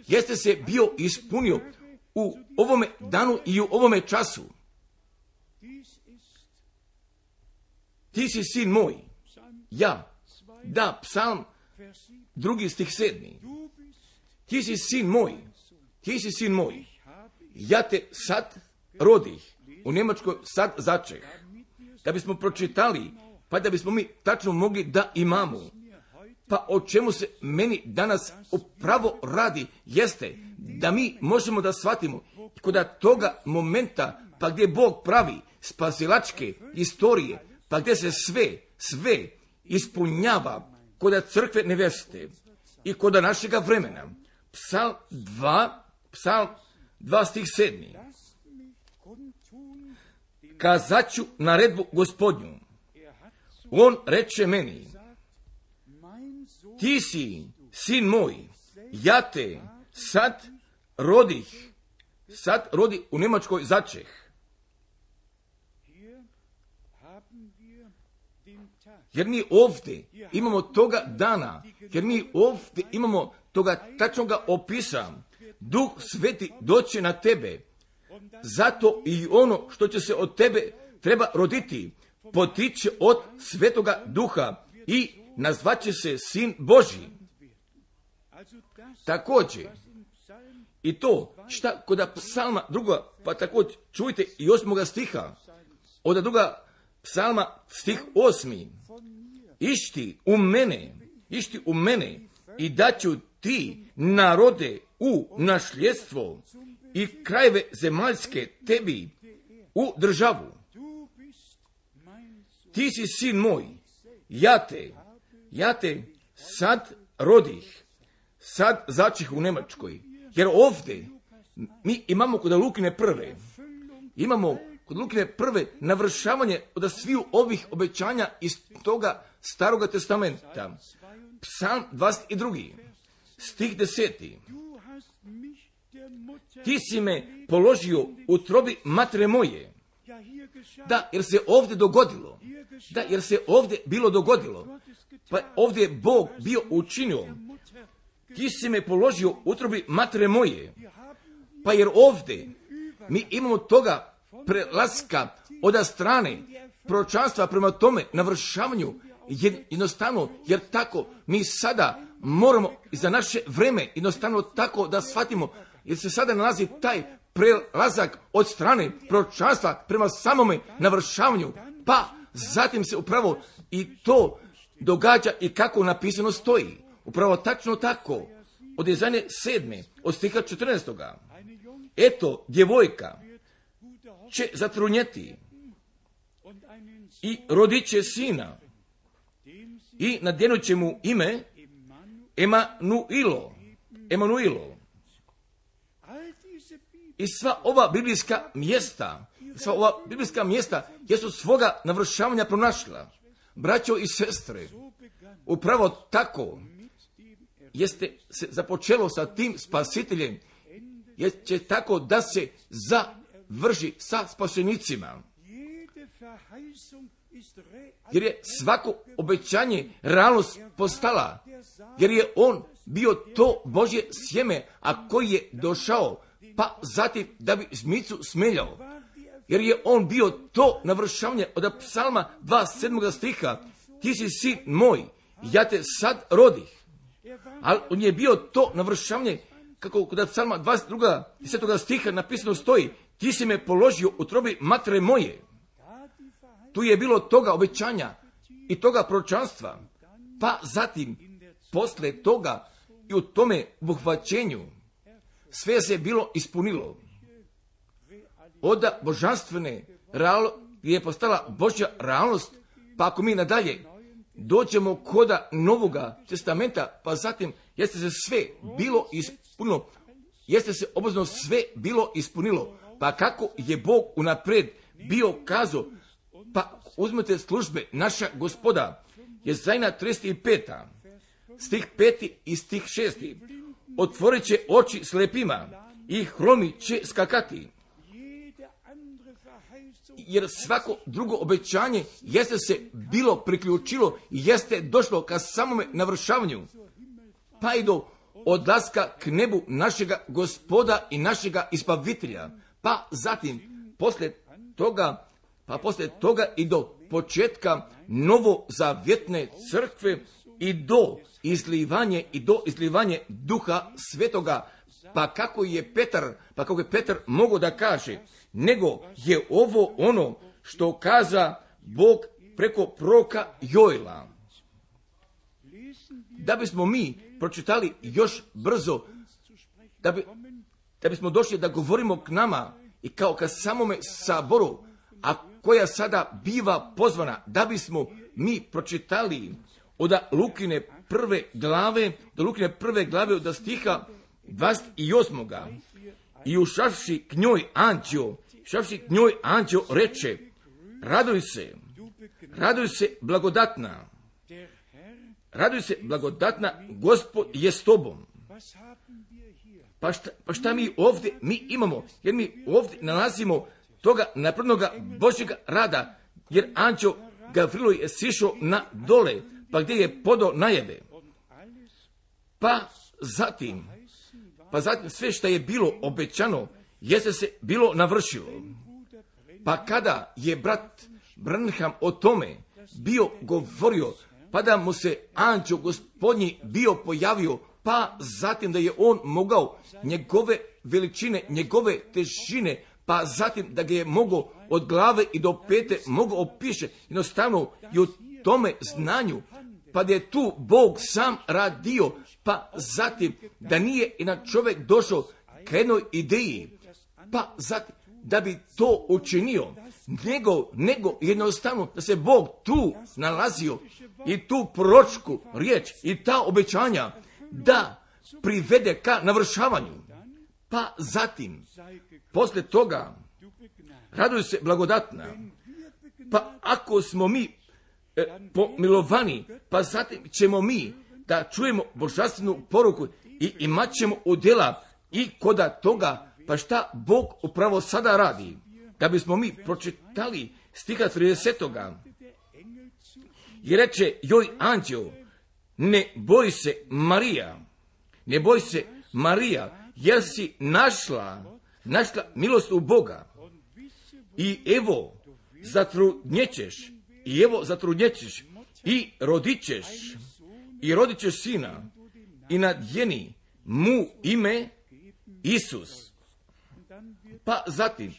jeste se bio ispunio u ovome danu i u ovome času. Ti si sin moj, ja, da, psalm drugi stih sedmi. Ti si sin moj, ti si sin moj, ja te sad rodih, u Njemačkoj sad začeh. Da bismo pročitali, pa da bismo mi tačno mogli da imamo. Pa o čemu se meni danas upravo radi, jeste da mi možemo da shvatimo kod toga momenta, pa gdje Bog pravi spasilačke istorije, pa gdje se sve, sve ispunjava kod crkve neveste i kod našega vremena. Psal 2, psal 2 stih 7. Kazaću naredbu gospodnju. On reče meni, ti si, sin moj, ja te sad rodih, sad rodi u Njemačkoj začeh. Jer mi ovdje imamo toga dana, jer mi ovdje imamo toga tačnoga opisa. Duh sveti doće na tebe. Zato i ono što će se od tebe treba roditi, potiče od svetoga duha i nazvaće se sin Boži. Također, i to šta kod psalma druga, pa također čujte i osmoga stiha, od druga psalma stih osmi, išti u mene, išti u mene i daću ti narode u našljedstvo i krajeve zemaljske tebi u državu. Ti si sin moj, ja te, ja te sad rodih, sad začih u Nemačkoj, jer ovdje mi imamo kod Lukine prve, imamo kod Lukine prve navršavanje od sviju ovih obećanja iz toga staroga testamenta. Psalm 22. Stih 10. Ti si me položio u trobi matre moje. Da, jer se ovdje dogodilo. Da, jer se ovdje bilo dogodilo. Pa ovdje je Bog bio učinio. Ti si me položio u trobi matre moje. Pa jer ovdje mi imamo toga prelaska od strane pročanstva prema tome navršavanju jednostavno, jer tako mi sada moramo za naše vreme jednostavno tako da shvatimo, jer se sada nalazi taj prelazak od strane pročanstva prema samome navršavanju, pa zatim se upravo i to događa i kako napisano stoji. Upravo tačno tako, od Jezanje sedme, od stiha 14. Eto, djevojka će zatrunjeti i rodit će sina i nadjenut će mu ime Emanuilo. Emanuilo. I sva ova biblijska mjesta, sva ova biblijska mjesta jesu svoga navršavanja pronašla. Braćo i sestre, upravo tako jeste se započelo sa tim spasiteljem, je će tako da se završi sa spasenicima jer je svako obećanje realnost postala, jer je on bio to Božje sjeme, a koji je došao, pa zatim da bi zmicu smeljao. Jer je on bio to navršavanje od psalma 27. stiha, ti si sin moj, ja te sad rodih. Ali on je bio to navršavanje, kako kod psalma 22. 10. stiha napisano stoji, ti si me položio u trobi matre moje. Tu je bilo toga obećanja i toga pročanstva. Pa zatim, posle toga i u tome obuhvaćenju, sve se bilo ispunilo. Od božanstvene je postala Božja realnost, pa ako mi nadalje dođemo koda novoga testamenta, pa zatim jeste se sve bilo ispunilo, jeste se obozno sve bilo ispunilo, pa kako je Bog unapred bio kazao, pa uzmite službe naša gospoda, je zajna 35. stih 5. i stih 6. Otvorit će oči slepima i hromi će skakati jer svako drugo obećanje jeste se bilo priključilo i jeste došlo ka samome navršavanju, pa i do odlaska k nebu našega gospoda i našega ispavitelja, pa zatim, poslije toga, pa poslije toga i do početka novozavjetne crkve i do izlivanje i do izlivanje duha svetoga, pa kako je Petar, pa kako je Petar mogao da kaže, nego je ovo ono što kaza Bog preko proka Jojla. Da bismo mi pročitali još brzo, da, bi, da bismo došli da govorimo k nama i kao ka samome saboru, a koja sada biva pozvana, da bismo mi pročitali od Lukine prve glave, do Lukine prve glave od stiha 28. I ušavši k njoj anđeo, šavši k njoj anđeo reče, raduj se, raduj se blagodatna, raduj se blagodatna, gospod je s tobom. Pa šta, pa šta mi ovdje mi imamo? Jer mi ovdje nalazimo toga napravnoga Božjega rada, jer anđeo Gavrilo je sišao na dole, pa gdje je podo najeve. Pa zatim, pa zatim sve što je bilo obećano, jeste se bilo navršilo. Pa kada je brat Branham o tome bio govorio, pa da mu se anđeo gospodnji bio pojavio, pa zatim da je on mogao njegove veličine, njegove težine, pa zatim da ga je mogao od glave i do pete mogao opiše, jednostavno i u tome znanju, pa da je tu Bog sam radio, pa zatim da nije i na čovjek došao k jednoj ideji, pa zatim da bi to učinio, nego, nego jednostavno da se Bog tu nalazio i tu proročku riječ i ta obećanja da privede ka navršavanju. Pa zatim, poslije toga, raduju se blagodatna. Pa ako smo mi pomilovani, pa zatim ćemo mi da čujemo božanstvenu poruku i imat ćemo udjela i koda toga pa šta Bog upravo sada radi? Da bismo mi pročitali stiha 30. I reče joj anđeo, ne boj se Marija, ne boj se Marija, jer si našla, našla milost u Boga. I evo, zatrudnjećeš, i evo zatrudnjećeš, i rodićeš, i rodićeš sina, i nadjeni mu ime Isus. Pa zatim,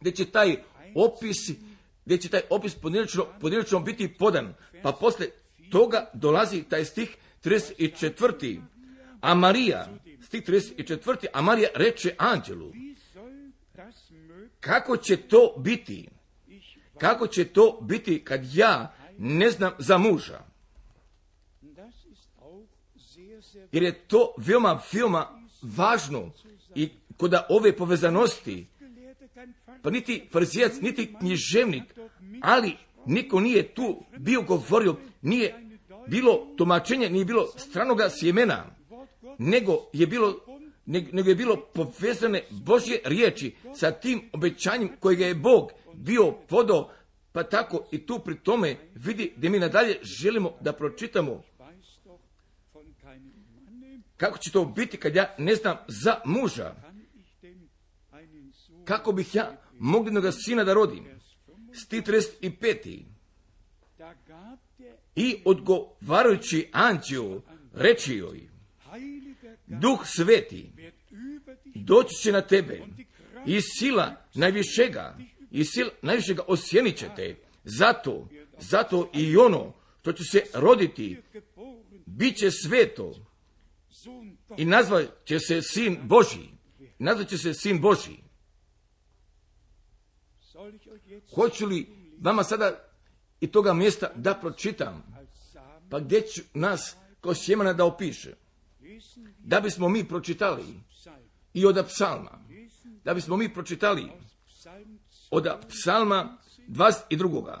gdje će taj opis, gdje će taj opis podjelično, biti podan. Pa posle toga dolazi taj stih 34. A Marija, stih 34. A Marija reče anđelu, kako će to biti? Kako će to biti kad ja ne znam za muža? Jer je to veoma, veoma važno i kod ove povezanosti, pa niti farzijac, niti književnik, ali niko nije tu bio govorio, nije bilo tumačenje, nije bilo stranoga sjemena, nego je bilo nego je bilo povezane Božje riječi sa tim obećanjem kojega je Bog bio podao, pa tako i tu pri tome vidi da mi nadalje želimo da pročitamo kako će to biti kad ja ne znam za muža kako bih ja mogli sina da rodim. Sti i peti. I odgovarajući anđeo reči joj, duh sveti, doći će na tebe i sila najvišega, i sila najvišega osjenit će te. Zato, zato i ono što će se roditi, bit će sveto i nazvat će se sin Boži. Nazvat će se sin Boži. Hoću li vama sada i toga mjesta da pročitam? Pa gdje ću nas kao sjemana da opiše? Da bismo mi pročitali i od psalma. Da bismo mi pročitali od psalma 22.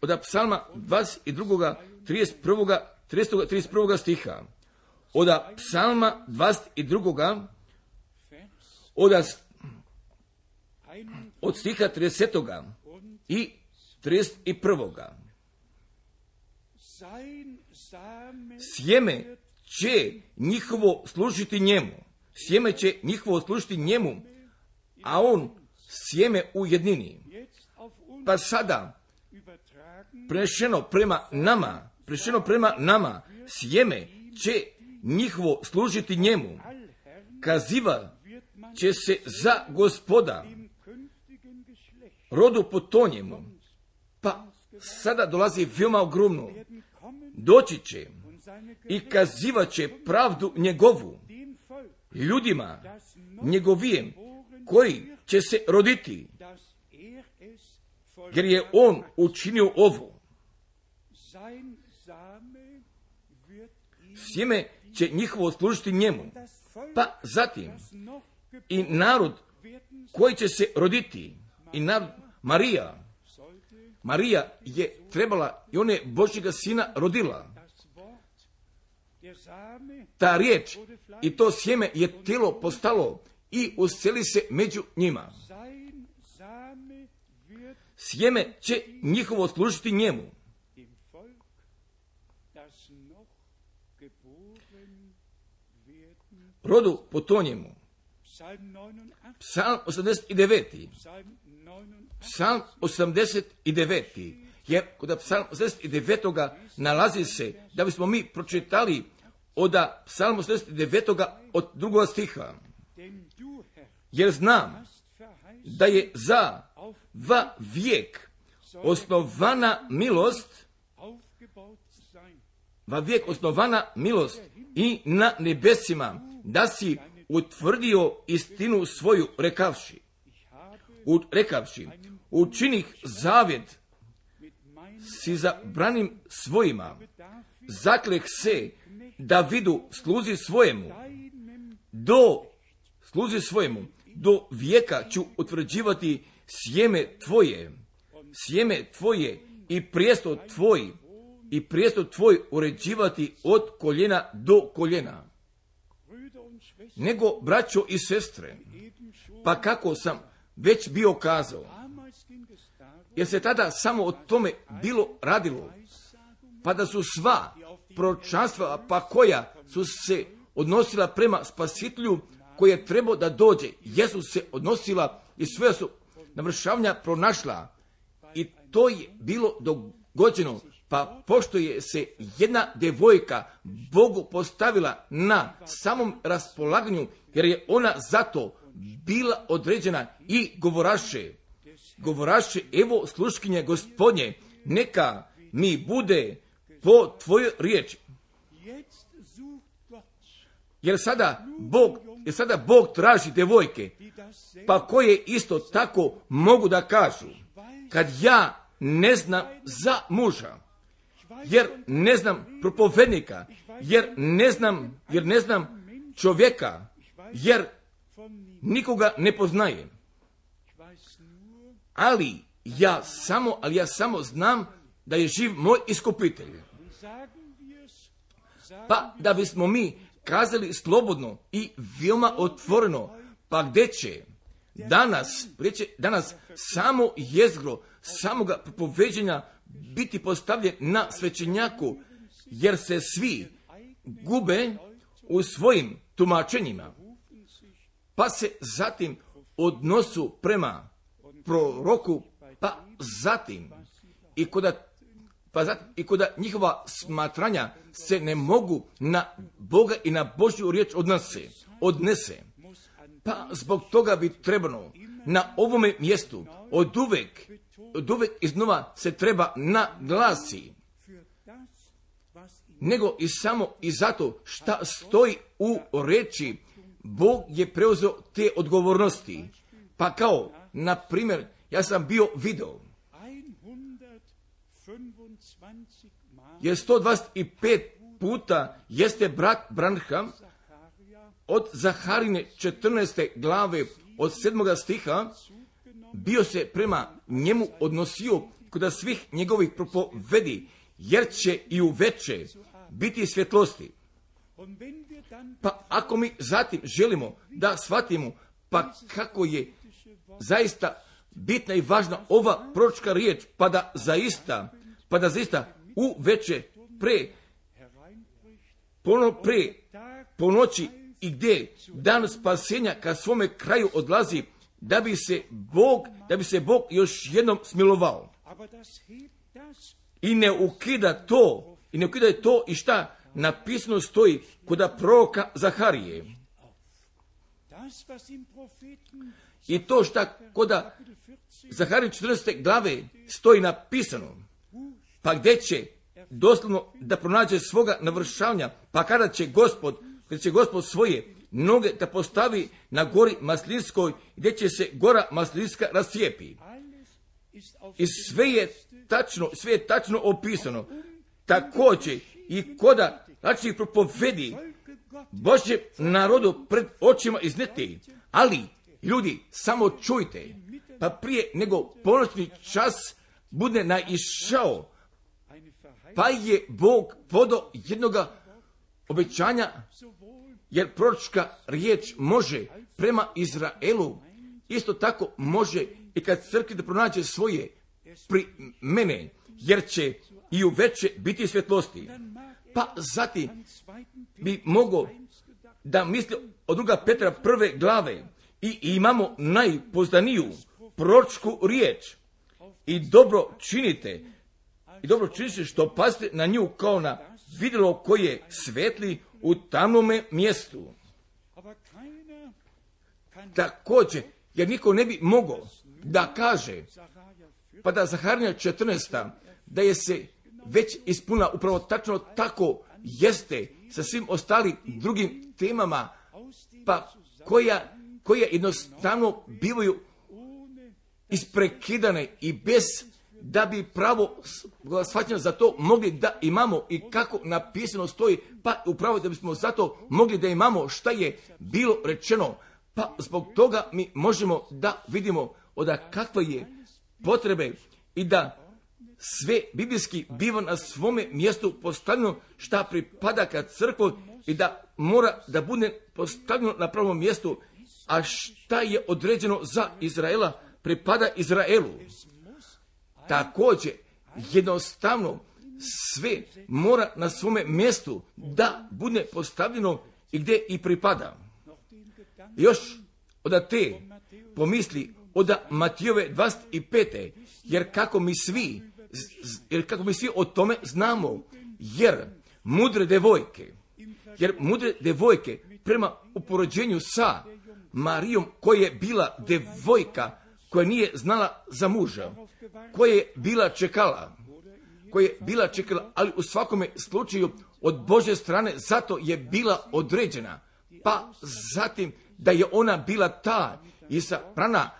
Od psalma 22. 31. 31. stiha. Od psalma 22. Od, od stiha 30. i 31. Sjeme će njihovo služiti njemu. Sjeme će njihovo služiti njemu, a on sjeme u jednini. Pa sada, prešeno prema nama, prešeno prema nama, sjeme će njihovo služiti njemu. Kaziva će se za gospoda, rodu potonjemu. Pa sada dolazi veoma ogromno. Doći će i kazivat će pravdu njegovu ljudima njegovijem koji će se roditi jer je on učinio ovo. Sjeme će njihovo služiti njemu. Pa zatim i narod koji će se roditi i narod Marija. Marija je trebala i one Božjega sina rodila. Ta riječ i to sjeme je tijelo postalo i useli se među njima. Sjeme će njihovo služiti njemu. Rodu po to njemu. Psalm 89. Psalm 89. Jer kod psalm 89. nalazi se da bismo mi pročitali od psalm 89. od drugog stiha. Jer znam da je za va vijek osnovana milost va vijek osnovana milost i na nebesima da si utvrdio istinu svoju rekavši. U, rekavši, učinih zavjet si zabranim svojima, zakleh se da vidu sluzi svojemu, do sluzi svojemu, do vijeka ću utvrđivati sjeme tvoje, sjeme tvoje i prijesto tvoj, i prijesto tvoj uređivati od koljena do koljena. Nego, braćo i sestre, pa kako sam već bio kazao, jer se tada samo o tome bilo radilo, pa da su sva pročanstva, pa koja su se odnosila prema spasitelju koji je trebao da dođe. Jesu se odnosila i sve su navršavanja pronašla. I to je bilo dogođeno. Pa pošto je se jedna devojka Bogu postavila na samom raspolaganju, jer je ona zato bila određena i govoraše, govoraše, evo sluškinje gospodnje, neka mi bude po tvojoj riječi. Jer sada Bog, jer sada Bog traži devojke, pa koje isto tako mogu da kažu, kad ja ne znam za muža, jer ne znam propovednika, jer ne znam, jer ne znam čovjeka, jer nikoga ne poznajem. Ali ja samo, ali ja samo znam da je živ moj iskupitelj. Pa da bismo mi kazali slobodno i veoma otvoreno, pa gdje će? Danas, reće, danas samo jezgro samoga propoveđenja biti postavljen na svećenjaku, jer se svi gube u svojim tumačenjima, pa se zatim odnosu prema proroku, pa zatim i kod pa zato i kod njihova smatranja se ne mogu na Boga i na Božju riječ odnose, odnese. Pa zbog toga bi trebalo na ovome mjestu od uvek, od uvek iznova se treba naglasi. Nego i samo i zato šta stoji u reči, Bog je preuzeo te odgovornosti. Pa kao, na primjer, Ja sam bio video. Jer 125 puta jeste brat Branham od Zaharine 14. glave od 7. stiha bio se prema njemu odnosio kod svih njegovih propovedi, jer će i u veče biti svjetlosti. Pa ako mi zatim želimo da shvatimo pa kako je zaista bitna i važna ova proročka riječ, pa da zaista, pa da zaista u veče pre, pono pre, po noći i gdje dan spasenja ka svome kraju odlazi, da bi se Bog, da bi se Bog još jednom smilovao. I ne ukida to, i ne ukida to i šta napisano stoji kod proroka Zaharije. I to šta kod Zaharije 14. glave stoji napisano, pa gdje će doslovno da pronađe svoga navršavanja, pa kada će gospod, kada će gospod svoje noge da postavi na gori Maslinskoj, gdje će se gora Maslinska rascijepi. I sve je tačno, sve je tačno opisano. Također i koda znači propovedi Božje narodu pred očima izneti. Ali, ljudi, samo čujte, pa prije nego ponoćni čas bude naišao, pa je Bog podo jednoga obećanja, jer proročka riječ može prema Izraelu, isto tako može i kad crkvi da pronađe svoje pri mene, jer će i u veće biti svjetlosti. Pa zatim bi mogo da misli od druga Petra prve glave i imamo najpozdaniju proročku riječ i dobro činite i dobro činite što pazite na nju kao na vidjelo koje svetli u tamnome mjestu. Također, jer niko ne bi mogao da kaže, pa da Zaharnija 14. da je se već ispunila upravo tačno tako jeste sa svim ostalim drugim temama, pa koja, koja jednostavno bivaju isprekidane i bez da bi pravo shvaćeno za to mogli da imamo i kako napisano stoji, pa upravo da bismo zato mogli da imamo šta je bilo rečeno, pa zbog toga mi možemo da vidimo od kakve je potrebe i da sve biblijski biva na svome mjestu postavljeno šta pripada ka crkvu i da mora da bude postavljeno na pravom mjestu, a šta je određeno za Izraela? Pripada Izraelu. Također, jednostavno sve mora na svome mjestu da bude postavljeno i gdje i pripada. Još od te pomisli od Matijove 25. Jer kako mi svi, jer kako mi svi o tome znamo, jer mudre devojke, jer mudre devojke prema uporođenju sa Marijom koja je bila devojka koja nije znala za muža, koja je bila čekala, koja je bila čekala, ali u svakome slučaju od Bože strane zato je bila određena. Pa zatim da je ona bila ta i sa prana,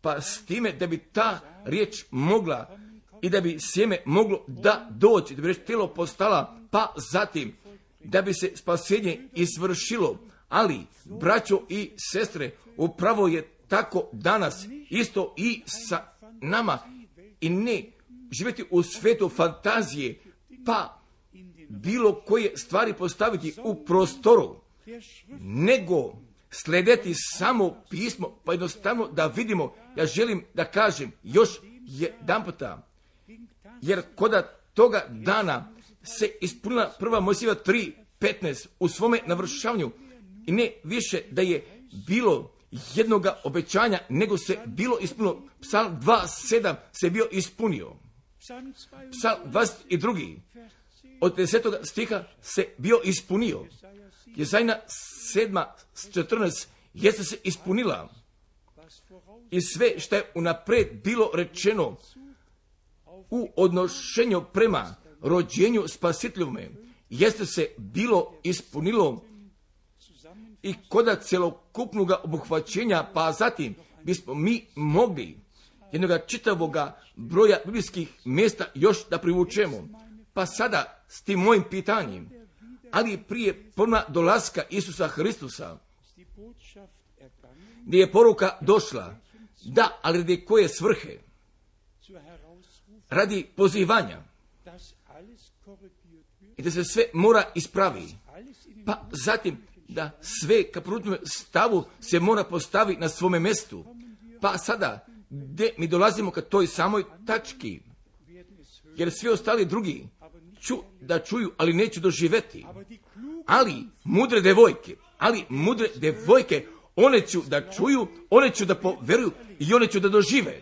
pa s time da bi ta riječ mogla i da bi sjeme moglo da doći, da bi reč tijelo postala, pa zatim da bi se spasenje isvršilo. Ali, braćo i sestre, upravo je tako danas isto i sa nama i ne živjeti u svetu fantazije, pa bilo koje stvari postaviti u prostoru, nego sledeti samo pismo, pa jednostavno da vidimo, ja želim da kažem još jedan puta, jer koda toga dana se ispunila prva Mojsiva 3.15 u svome navršavanju i ne više da je bilo jednoga obećanja, nego se bilo ispunilo. Psalm 2.7 se bio ispunio. Psalm 22. od 10. stiha se bio ispunio. Jezajna 7.14 jeste se ispunila. I sve što je unapred bilo rečeno u odnošenju prema rođenju spasitljivome, jeste se bilo ispunilo i koda celokupnog obuhvaćenja, pa zatim bismo mi mogli jednoga čitavoga broja biblijskih mjesta još da privučemo. Pa sada s tim mojim pitanjem, ali prije pona dolaska Isusa Hristusa, gdje je poruka došla, da, ali radi koje svrhe? Radi pozivanja. I da se sve mora ispravi. Pa zatim da sve ka stavu se mora postaviti na svome mjestu. Pa sada, gdje mi dolazimo ka toj samoj tački, jer svi ostali drugi ću da čuju, ali neću doživeti. Ali mudre devojke, ali mudre devojke, one ću da čuju, one ću da poveruju i one ću da dožive.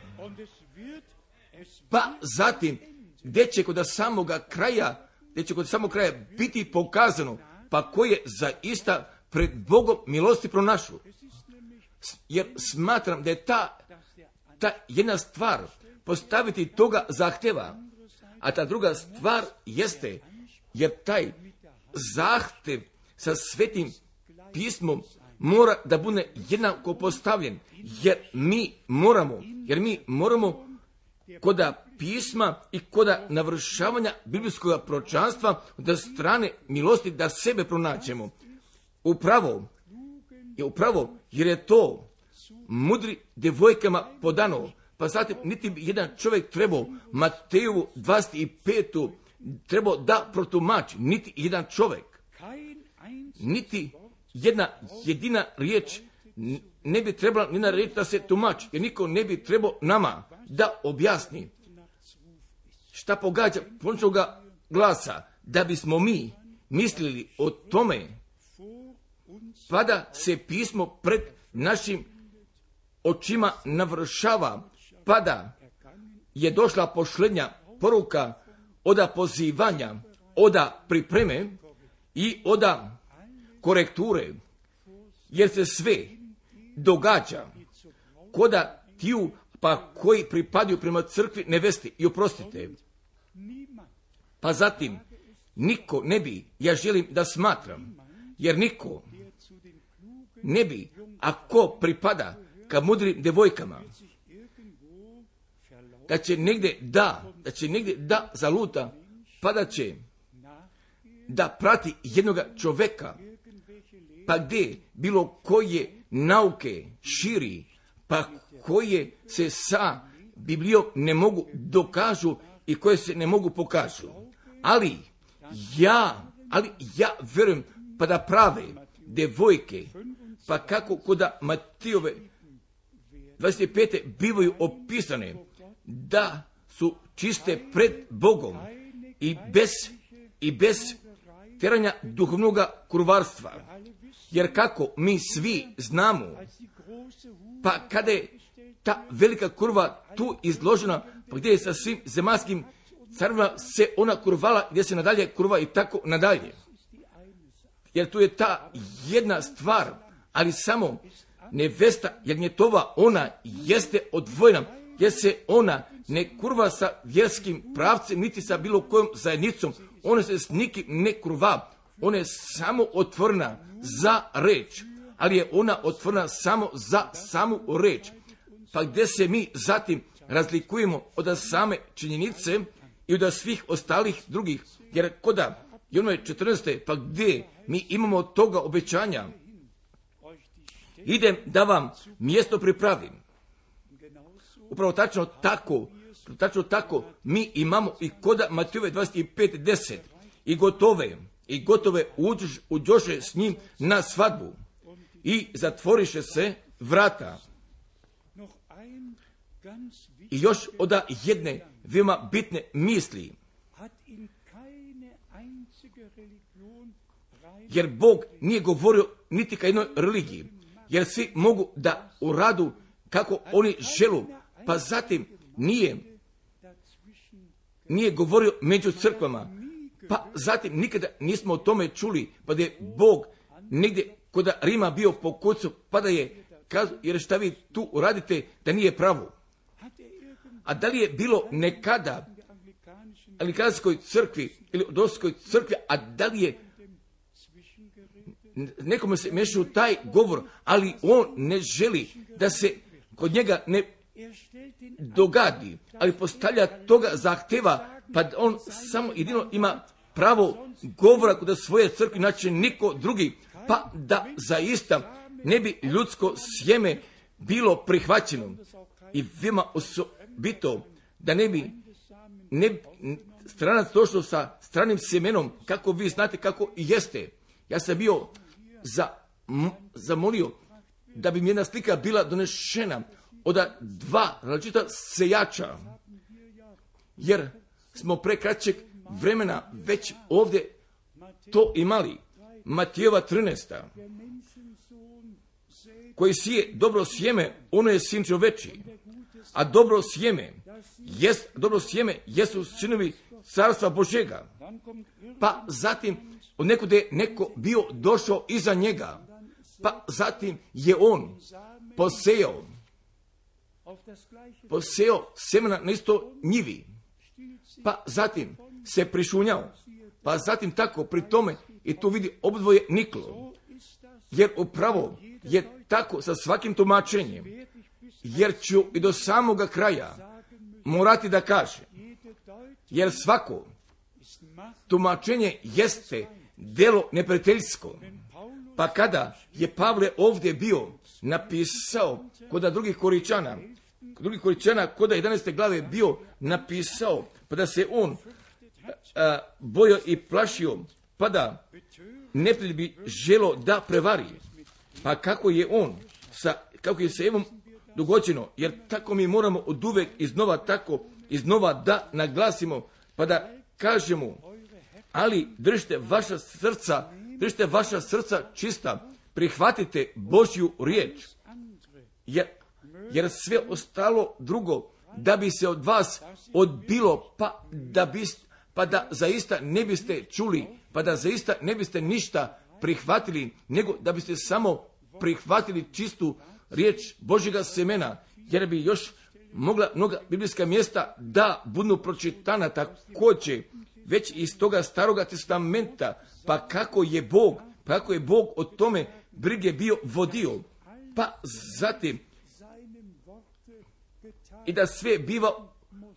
Pa zatim, gdje će kod samoga kraja, gdje će kod samog kraja biti pokazano, pa ko je zaista pred Bogom milosti pronašu. Jer smatram da je ta, ta jedna stvar postaviti toga zahteva, a ta druga stvar jeste, jer taj zahtev sa svetim pismom mora da bude jednako postavljen, jer mi moramo, jer mi moramo koda pisma i koda navršavanja biblijskog pročanstva da strane milosti da sebe pronaćemo. Upravo, je upravo, jer je to mudri devojkama podano, pa zatim niti jedan čovjek trebao Mateju 25. trebao da protumači, niti jedan čovjek, niti jedna jedina riječ ne bi trebala ni na riječ da se tumači, jer niko ne bi trebao nama da objasni šta pogađa pončoga glasa, da bismo mi mislili o tome, pa da se pismo pred našim očima navršava, pa da je došla pošlednja poruka oda pozivanja, oda pripreme i oda korekture, jer se sve događa. Koda tiju pa koji pripadaju prema crkvi nevesti i oprostite. Pa zatim, niko ne bi, ja želim da smatram, jer niko ne bi, ako pripada ka mudrim devojkama, da će negdje da, da će negdje da zaluta, pa da će da prati jednoga čoveka, pa gdje bilo koje nauke širi, pa koje se sa Biblijom ne mogu dokažu i koje se ne mogu pokažu. Ali ja, ali ja verujem pa da prave devojke, pa kako koda Matijove 25. bivaju opisane da su čiste pred Bogom i bez, i bez teranja duhovnog kurvarstva. Jer kako mi svi znamo, pa kada je ta velika kurva tu izložena, pa gdje je sa svim zemaljskim carvima se ona kurvala, gdje se nadalje kurva i tako nadalje. Jer tu je ta jedna stvar, ali samo nevesta tova ona jeste odvojena, jer se ona ne kurva sa vjerskim pravcem, niti sa bilo kojom zajednicom, ona se s nikim ne kurva, ona je samo otvorena za reč, ali je ona otvorena samo za samu reč. Pa gdje se mi zatim razlikujemo od same činjenice i od svih ostalih drugih, jer koda i ono je 14. pa gdje mi imamo toga obećanja, idem da vam mjesto pripravim. Upravo tačno tako, tačno tako mi imamo i koda Matijove 25.10 i gotove, i gotove uđoše uđoše s njim na svadbu i zatvoriše se vrata. I još od jedne veoma bitne misli. Jer Bog nije govorio niti ka jednoj religiji. Jer svi mogu da uradu kako oni želu. Pa zatim nije nije govorio među crkvama. Pa zatim nikada nismo o tome čuli. Pa da je Bog negdje kod Rima bio po kucu, pa da je kazao, jer šta vi tu uradite da nije pravo. A da li je bilo nekada anglikanskoj crkvi ili odostkoj crkvi, a da li je nekome se meša u taj govor, ali on ne želi da se kod njega ne dogadi, ali postavlja toga zahteva, pa on samo jedino ima pravo govora kod svoje crkve, znači niko drugi, pa da zaista ne bi ljudsko sjeme bilo prihvaćeno i vima osobito da ne bi ne, stranac došao sa stranim sjemenom, kako vi znate kako jeste. Ja sam bio za, zamolio da bi mi jedna slika bila donešena od dva različita sejača, jer smo prekraćeg vremena već ovdje to imali. Matijeva 13. Koji sije dobro sjeme, ono je sin čoveči. A dobro sjeme, jest, dobro sjeme jesu sinovi carstva Božega. Pa zatim od nekude neko bio došao iza njega. Pa zatim je on poseo poseo semena na isto njivi. Pa zatim se prišunjao. Pa zatim tako pri tome i tu vidi obdvoje niklo. Jer upravo je tako sa svakim tumačenjem. Jer ću i do samoga kraja morati da kaže. Jer svako tumačenje jeste delo neprijateljsko. Pa kada je Pavle ovdje bio napisao kod drugih koričana, drugih koričana kod 11. glave bio napisao, pa da se on a, bojo i plašio, pa da neprijatelj bi želo da prevari. Pa kako je on, sa, kako je se Evom dogođeno, jer tako mi moramo od uvek iznova tako, iznova da naglasimo, pa da kažemo, ali držite vaša srca, držite vaša srca čista, prihvatite Božju riječ, jer, jer sve ostalo drugo, da bi se od vas odbilo, pa da, bi, pa da zaista ne biste čuli, pa da zaista ne biste ništa prihvatili, nego da biste samo prihvatili čistu riječ Božjega semena, jer bi još mogla mnoga biblijska mjesta da budu pročitana također već iz toga staroga testamenta, pa kako je Bog, pa kako je Bog o tome brige bio vodio, pa zatim i da sve biva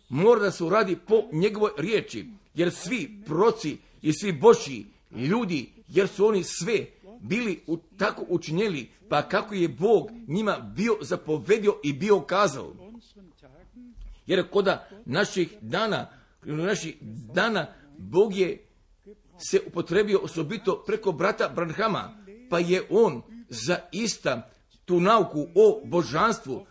mora da se uradi po njegovoj riječi, jer svi proci i svi božji ljudi, jer su oni sve bili u, tako učinjeli, pa kako je Bog njima bio zapovedio i bio kazao. Jer koda naših dana, naših dana, Bog je se upotrebio osobito preko brata Branhama, pa je on za ista tu nauku o božanstvu,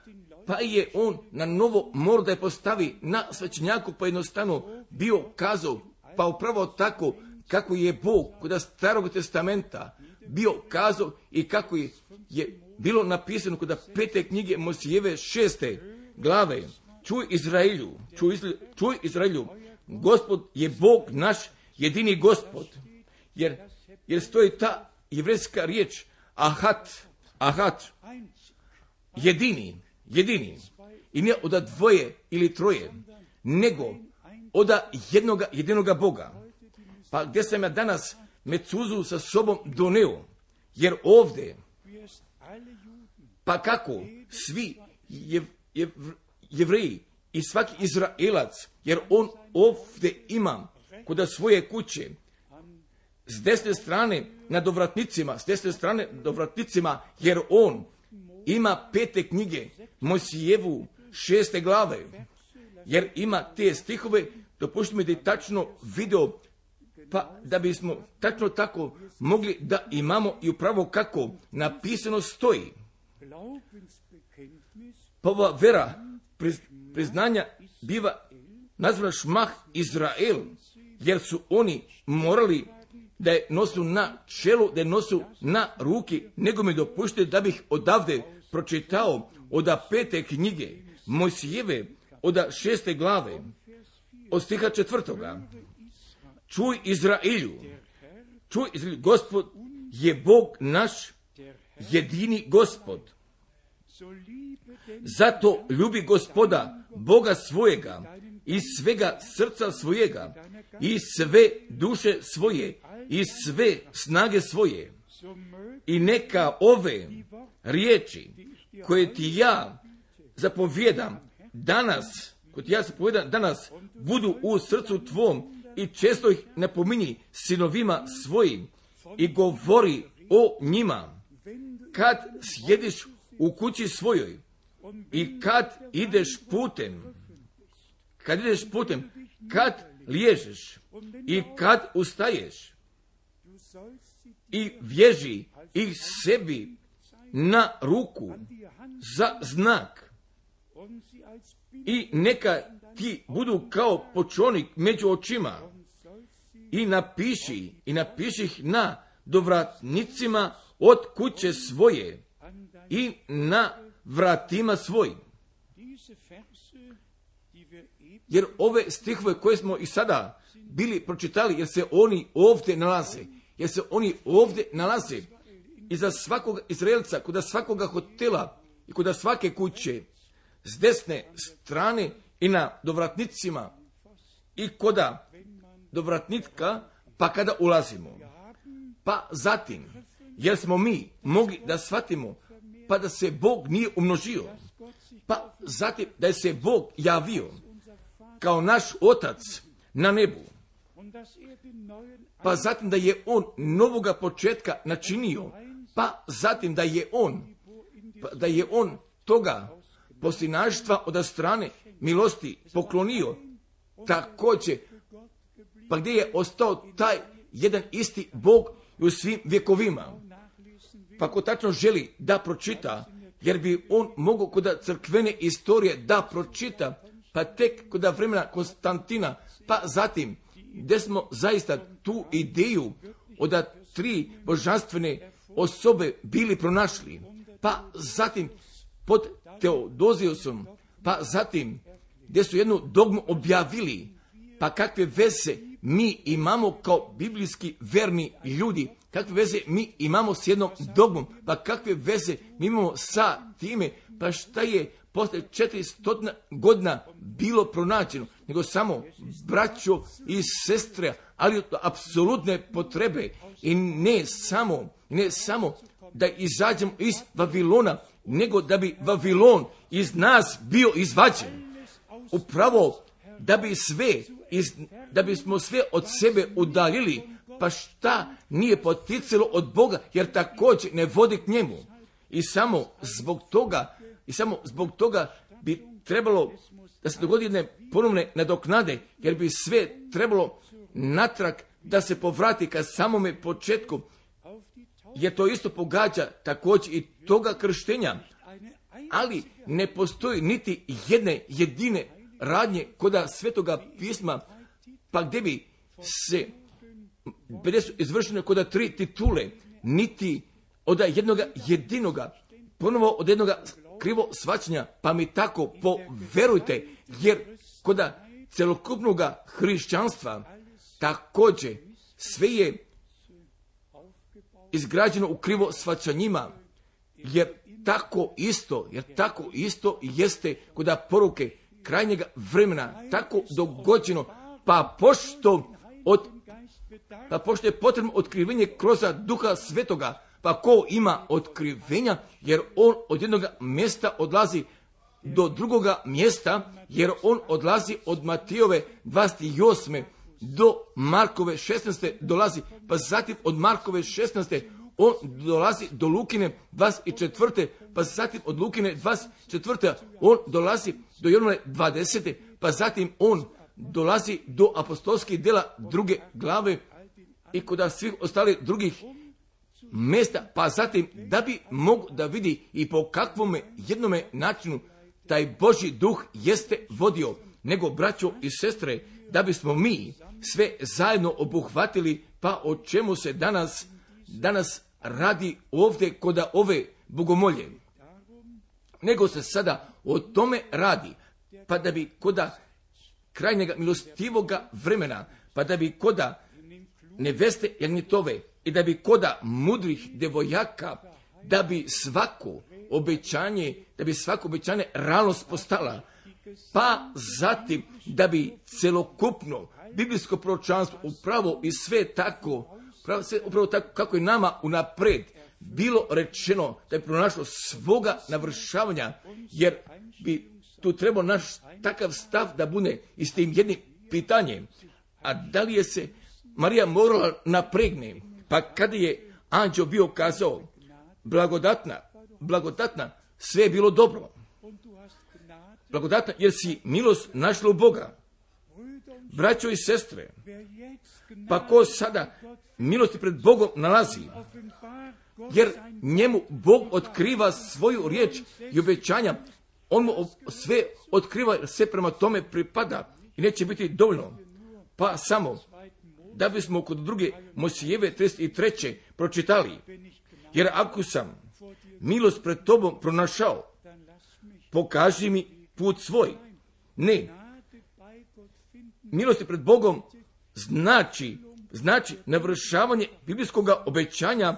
pa je on na novo mora da je postavi na svećenjaku, pa jednostavno bio kazao, pa upravo tako kako je Bog kod starog testamenta bio kazao i kako je, je bilo napisano kod pete knjige Mosijeve šeste glave. Čuj Izraelju, čuj, čuj Izraelju, gospod je Bog naš jedini gospod. Jer, jer stoji ta jevrijska riječ ahat, ahat, jedini, jedini. I ne od dvoje ili troje, nego od jednoga, jedinoga Boga. Pa gdje sam ja danas Mecuzu sa sobom doneo, jer ovdje, pa kako, svi jev, jev, jevreji i svaki Izraelac, jer on ovdje ima kod svoje kuće, s desne strane na dovratnicima, s desne strane dovratnicima, jer on ima pete knjige, Mosijevu šeste glave, jer ima te stihove, dopušti mi da je tačno video, pa da bismo tačno tako mogli da imamo i upravo kako napisano stoji. Pa ova vera priznanja biva nazvana šmah Izrael, jer su oni morali da je nosu na čelu, da je nosu na ruki, nego mi dopušte da bih odavde pročitao od pete knjige Mojsijeve, od šeste glave, od stiha četvrtoga. Čuj Izraelju, čuj Izraelju, gospod je Bog naš, jedini gospod. Zato ljubi gospoda, Boga svojega, iz svega srca svojega, i sve duše svoje, i sve snage svoje. I neka ove riječi koje ti ja zapovjedam danas, kod ja zapovjedam danas, budu u srcu tvom i često ih napominji sinovima svojim i govori o njima. Kad sjediš u kući svojoj. I kad ideš putem, kad ideš putem, kad liježeš i kad ustaješ i vježi ih sebi na ruku za znak. I neka ti budu kao počonik među očima i napiši i napiši ih na dovratnicima od kuće svoje i na vratima svojim. Jer ove stihove koje smo i sada bili pročitali, jer se oni ovdje nalaze, jer se oni ovdje nalaze i za svakog Izraelca, kod svakoga hotela i kod svake kuće, s desne strane i na dovratnicima i koda dovratnitka, pa kada ulazimo. Pa zatim, jer smo mi mogli da shvatimo, pa da se Bog nije umnožio, pa zatim da je se Bog javio kao naš otac na nebu, pa zatim da je on novoga početka načinio, pa zatim da je on, pa da je on toga poslinaštva od strane milosti poklonio, također, pa gdje je ostao taj jedan isti Bog u svim vjekovima. Pa ko tačno želi da pročita, jer bi on mogao kod crkvene istorije da pročita, pa tek kod vremena Konstantina, pa zatim, gdje smo zaista tu ideju od tri božanstvene osobe bili pronašli, pa zatim pod Teodozijusom, pa zatim gdje su jednu dogmu objavili, pa kakve veze mi imamo kao biblijski verni ljudi, kakve veze mi imamo s jednom dogmom, pa kakve veze mi imamo sa time, pa šta je posle 400 godina bilo pronađeno, nego samo braćo i sestre, ali od apsolutne potrebe. I ne samo, ne samo da izađemo iz Vavilona, nego da bi Vavilon iz nas bio izvađen. Upravo da bi sve, iz, da bismo sve od sebe udaljili, pa šta nije poticalo od Boga, jer također ne vodi k njemu. I samo zbog toga, i samo zbog toga bi trebalo da se dogodi jedne ponovne nadoknade, jer bi sve trebalo natrag da se povrati ka samome početku, jer to isto pogađa također i toga krštenja, ali ne postoji niti jedne jedine radnje koda svetoga pisma, pa gdje bi se izvršene koda tri titule, niti od jednoga jedinoga, ponovo od jednoga krivo svačanja, pa mi tako poverujte, jer koda celokupnog hrišćanstva također sve je izgrađeno u krivo svačanjima, jer tako isto, jer tako isto jeste kod poruke krajnjega vremena, tako dogođeno, pa pošto od pa pošto je potrebno otkrivenje kroz duha svetoga, pa ko ima otkrivenja, jer on od jednog mjesta odlazi do drugoga mjesta, jer on odlazi od Matijove 28. do Markove 16. dolazi, pa zatim od Markove 16. on dolazi do Lukine 24. pa zatim od Lukine 24. on dolazi do Jovane 20. pa zatim on dolazi do apostolskih dela druge glave i kod svih ostalih drugih mjesta, pa zatim da bi mogu da vidi i po kakvome jednome načinu taj Boži duh jeste vodio, nego braćo i sestre, da bismo mi sve zajedno obuhvatili, pa o čemu se danas, danas radi ovdje kod ove bogomolje. Nego se sada o tome radi, pa da bi koda krajnjega milostivoga vremena, pa da bi koda neveste Janitove i da bi koda mudrih devojaka, da bi svako obećanje, da bi svako obećanje realnost postala, pa zatim da bi celokupno biblijsko proročanstvo upravo i sve tako upravo, sve, upravo tako kako je nama unapred bilo rečeno da je pronašlo svoga navršavanja, jer bi tu trebao naš takav stav da bude i s tim jednim pitanjem. A da li je se Marija morala napregne? Pa kada je anđeo bio kazao, blagodatna, blagodatna, sve je bilo dobro. Blagodatna, jer si milost našla u Boga. Braćo i sestre, pa ko sada milosti pred Bogom nalazi, jer njemu Bog otkriva svoju riječ i obećanja, on mu sve otkriva, sve prema tome pripada i neće biti dovoljno. Pa samo, da bismo kod druge Mosijeve 33. pročitali, jer ako sam milost pred tobom pronašao, pokaži mi put svoj. Ne, milosti pred Bogom znači, znači navršavanje biblijskog obećanja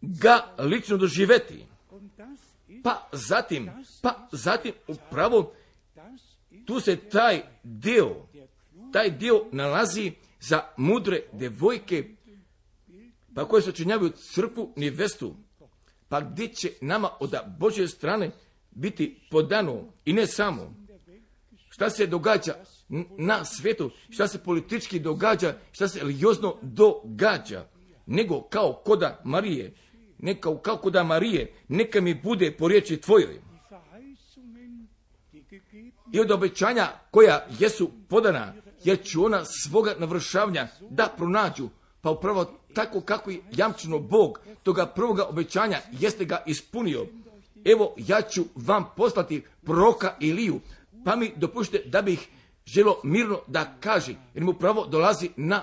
ga lično doživeti. Pa zatim, pa zatim upravo tu se taj dio, taj dio nalazi za mudre devojke, pa koje se činjavaju crkvu nivestu, pa gdje će nama od Božje strane biti podano i ne samo. Šta se događa na svijetu, šta se politički događa, šta se religiozno događa, nego kao koda Marije, ne kao, koda Marije, neka mi bude po riječi tvojoj. I od obećanja koja jesu podana, jer ću ona svoga navršavanja da pronađu, pa upravo tako kako je jamčeno Bog toga prvoga obećanja jeste ga ispunio. Evo, ja ću vam poslati proroka Iliju, pa mi dopušte da bih želo mirno da kaže, jer mu pravo dolazi na,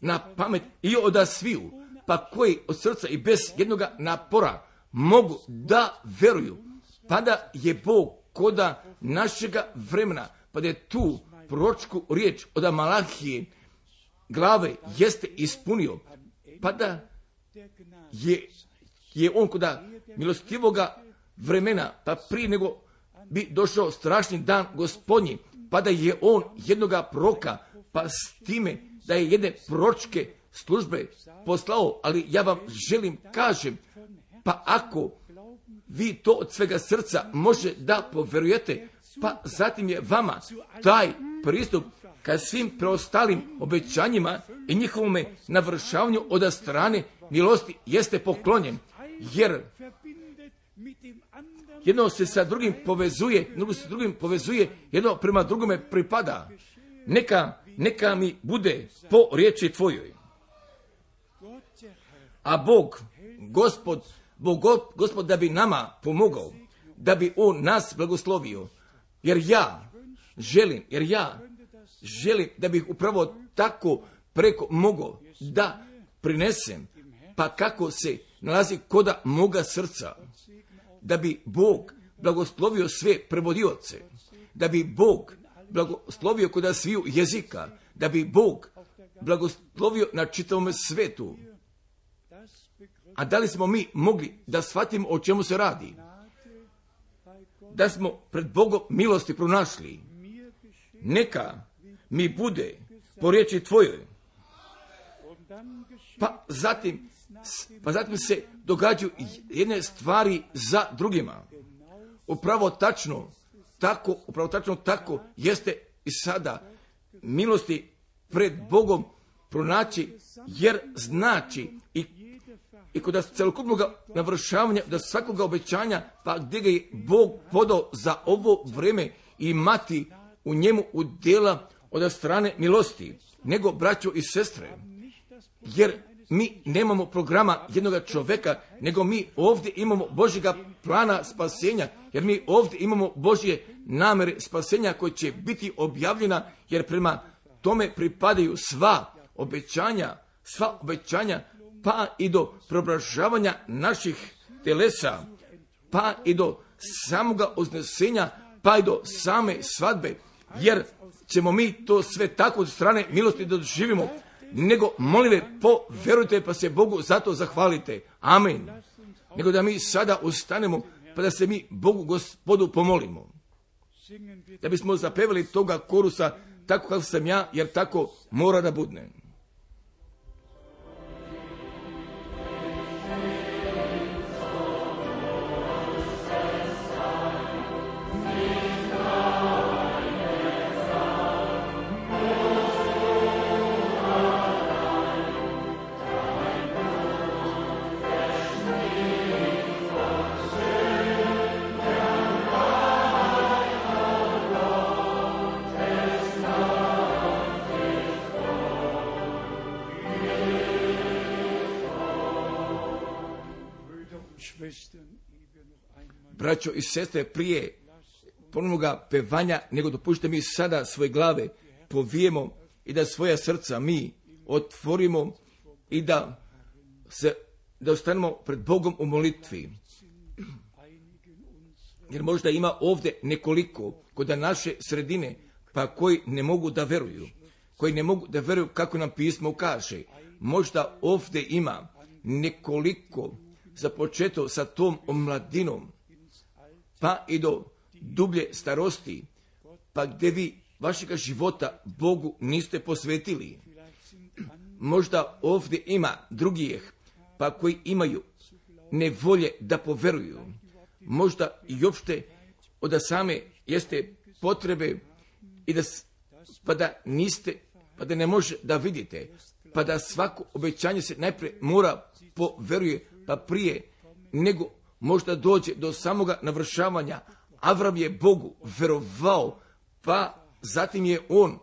na pamet i od sviju, pa koji od srca i bez jednoga napora mogu da veruju, pa da je Bog koda našega vremena, pa da je tu proročku riječ od Malahije glave jeste ispunio, pa da je, je on koda milostivoga vremena, pa prije nego bi došao strašni dan gospodnji, pa da je on jednoga proka, pa s time da je jedne pročke službe poslao, ali ja vam želim kažem, pa ako vi to od svega srca može da poverujete, pa zatim je vama taj pristup ka svim preostalim obećanjima i njihovome navršavanju od strane milosti jeste poklonjen, jer jedno se sa drugim povezuje, drugo se drugim povezuje, jedno prema drugome pripada. Neka, neka mi bude po riječi tvojoj. A Bog, gospod, Bog, gospod da bi nama pomogao, da bi on nas blagoslovio. Jer ja želim, jer ja želim da bih upravo tako preko mogao da prinesem, pa kako se nalazi koda moga srca da bi Bog blagoslovio sve prevodioce, da bi Bog blagoslovio kod sviju jezika, da bi Bog blagoslovio na čitavom svetu. A da li smo mi mogli da shvatimo o čemu se radi? Da smo pred Bogom milosti pronašli. Neka mi bude po riječi tvojoj. Pa zatim pa zatim se događaju jedne stvari za drugima. Upravo tačno, tako, upravo tačno tako jeste i sada milosti pred Bogom pronaći, jer znači i, i kod celokupnog navršavanja, da svakoga obećanja, pa gdje ga je Bog podao za ovo vreme i mati u njemu udjela od strane milosti, nego braćo i sestre, jer mi nemamo programa jednoga čoveka, nego mi ovdje imamo Božjega plana spasenja, jer mi ovdje imamo Božje namere spasenja koje će biti objavljena, jer prema tome pripadaju sva obećanja, sva obećanja, pa i do preobražavanja naših telesa, pa i do samoga uznesenja, pa i do same svadbe, jer ćemo mi to sve tako od strane milosti da doživimo, nego molite, verujte pa se Bogu zato zahvalite. Amen. Nego da mi sada ustanemo pa da se mi Bogu gospodu pomolimo. Da bismo zapevali toga korusa tako kako sam ja, jer tako mora da budne. Braćo i sestre, prije ponovnoga pevanja, nego dopušte mi sada svoje glave povijemo i da svoja srca mi otvorimo i da se da ostanemo pred Bogom u molitvi. Jer možda ima ovdje nekoliko kod naše sredine, pa koji ne mogu da veruju, koji ne mogu da veruju kako nam pismo kaže. Možda ovdje ima nekoliko započeto sa tom omladinom, pa i do dublje starosti, pa gdje vi vašega života Bogu niste posvetili. Možda ovdje ima drugih, pa koji imaju nevolje da poveruju. Možda i uopšte od same jeste potrebe i da, pa da niste, pa da ne može da vidite, pa da svako obećanje se najprije mora poveruje, pa prije nego možda dođe do samoga navršavanja. Avram je Bogu verovao, pa zatim je on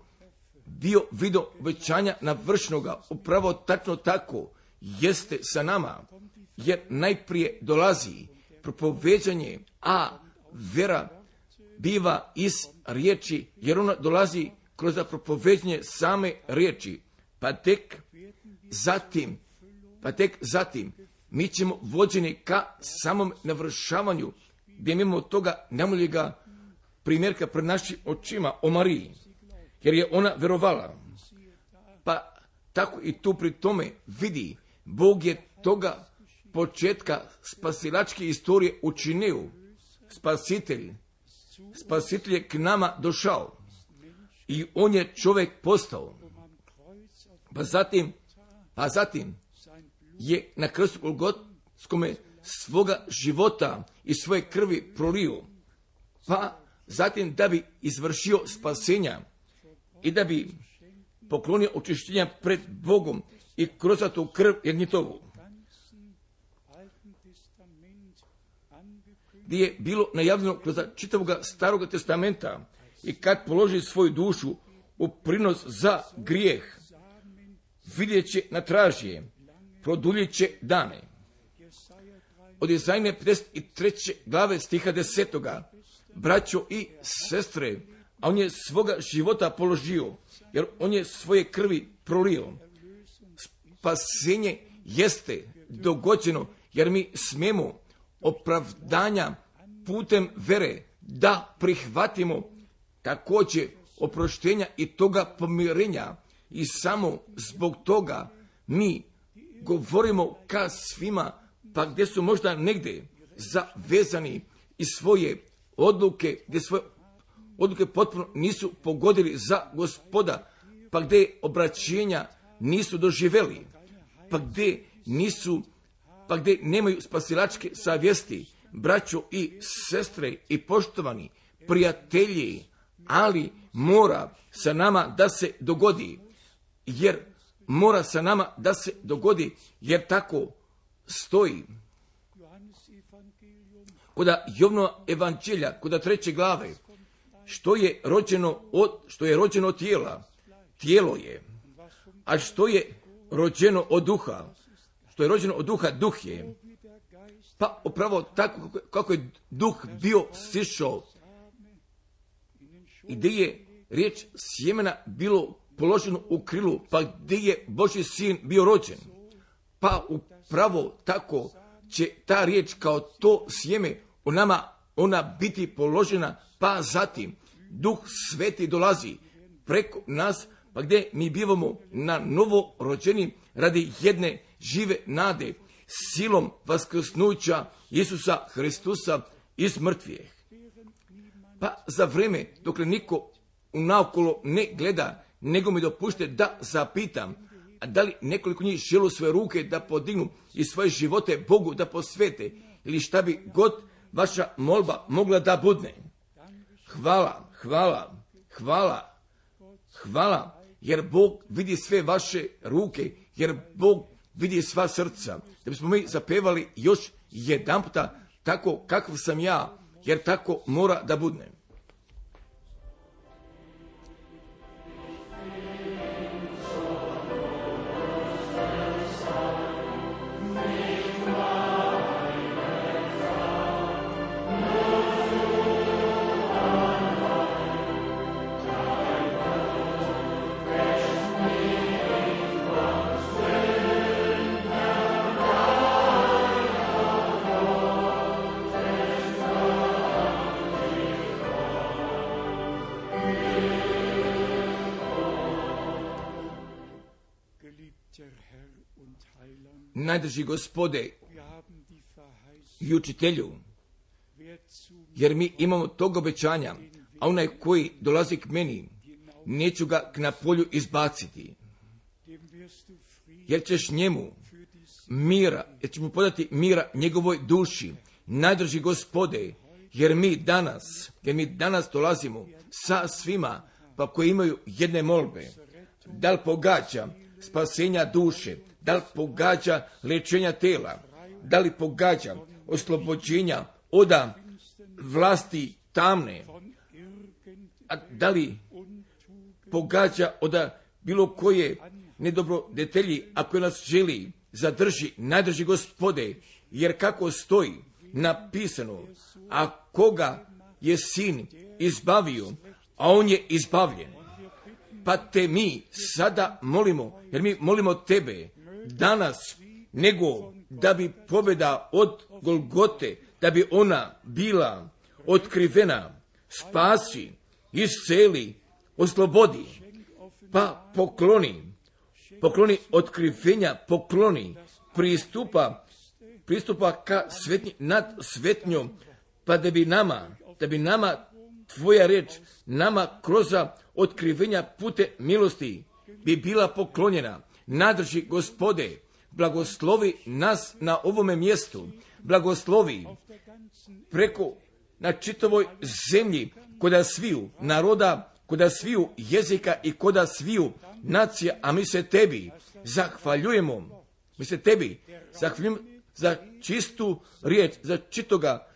bio vidio obećanja navršnoga, upravo tačno tako jeste sa nama, jer najprije dolazi propoveđanje, a vera biva iz riječi, jer ona dolazi kroz propoveđanje same riječi, pa tek zatim, pa tek zatim mi ćemo vođeni ka samom navršavanju, gdje imamo toga nemoljega primjerka pred našim očima o Mariji, jer je ona verovala. Pa tako i tu pri tome vidi, Bog je toga početka spasilačke istorije učinio. Spasitelj, spasitelj je k nama došao i on je čovjek postao. Pa zatim, pa zatim je na krstu Golgotskome svoga života i svoje krvi prolio. Pa zatim da bi izvršio spasenja i da bi poklonio očišćenja pred Bogom i kroz tu krv jednitovu. Gdje je bilo najavljeno kroz čitavog starog testamenta i kad položi svoju dušu u prinos za grijeh, vidjet će na tražije, produljit će dane. Od Izajne 53. glave stiha 10. Braćo i sestre, a on je svoga života položio, jer on je svoje krvi prolio spasenje jeste dogođeno, jer mi smemo opravdanja putem vere da prihvatimo također oproštenja i toga pomirenja i samo zbog toga mi govorimo ka svima, pa gdje su možda negdje zavezani i svoje odluke, gdje svoje odluke potpuno nisu pogodili za gospoda, pa gdje obraćenja nisu doživjeli pa gdje nisu, pa gdje nemaju spasilačke savjesti, braćo i sestre i poštovani prijatelji, ali mora sa nama da se dogodi, jer mora sa nama da se dogodi, jer tako stoji. Koda Jovno evanđelja, koda treće glave, što je rođeno od, što je rođeno od tijela, tijelo je, a što je rođeno od duha. Što je rođeno od duha, duh je. Pa upravo tako kako je duh bio sišao i gdje je riječ sjemena bilo položeno u krilu, pa gdje je Boži sin bio rođen. Pa upravo tako će ta riječ kao to sjeme u nama ona biti položena, pa zatim duh sveti dolazi preko nas pa gdje mi bivamo na novo rođeni radi jedne žive nade, silom vaskrsnuća Isusa Hristusa iz mrtvijeh. Pa za vrijeme dok niko naokolo ne gleda, nego mi dopušte da zapitam, a da li nekoliko njih želu svoje ruke da podignu i svoje živote Bogu da posvete, ili šta bi god vaša molba mogla da budne. Hvala, hvala, hvala, hvala jer Bog vidi sve vaše ruke, jer Bog vidi sva srca. Da bismo mi zapevali još jedan puta tako kakav sam ja, jer tako mora da budne. Najdrži gospode i učitelju, jer mi imamo tog obećanja, a onaj koji dolazi k meni, neću ga k na polju izbaciti, jer ćeš njemu mira, jer ćeš mu podati mira njegovoj duši, najdrži gospode, jer mi danas, jer mi danas dolazimo sa svima, pa koji imaju jedne molbe, da li pogađa spasenja duše, da li pogađa lečenja tela, da li pogađa oslobođenja oda vlasti tamne, a da li pogađa oda bilo koje nedobro detelji, ako nas želi, zadrži, najdrži gospode, jer kako stoji napisano, a koga je sin izbavio, a on je izbavljen. Pa te mi sada molimo, jer mi molimo tebe danas, nego da bi pobjeda od Golgote, da bi ona bila otkrivena, spasi, isceli, oslobodi, pa pokloni, pokloni otkrivenja, pokloni pristupa, pristupa ka svetnji, nad svetnjom, pa da bi nama, da bi nama tvoja reč, nama kroz otkrivenja pute milosti bi bila poklonjena. Nadrži gospode, blagoslovi nas na ovome mjestu, blagoslovi preko na čitavoj zemlji, koda sviju naroda, koda sviju jezika i koda sviju nacija, a mi se tebi zahvaljujemo, mi se tebi zahvaljujemo za čistu riječ, za čitoga,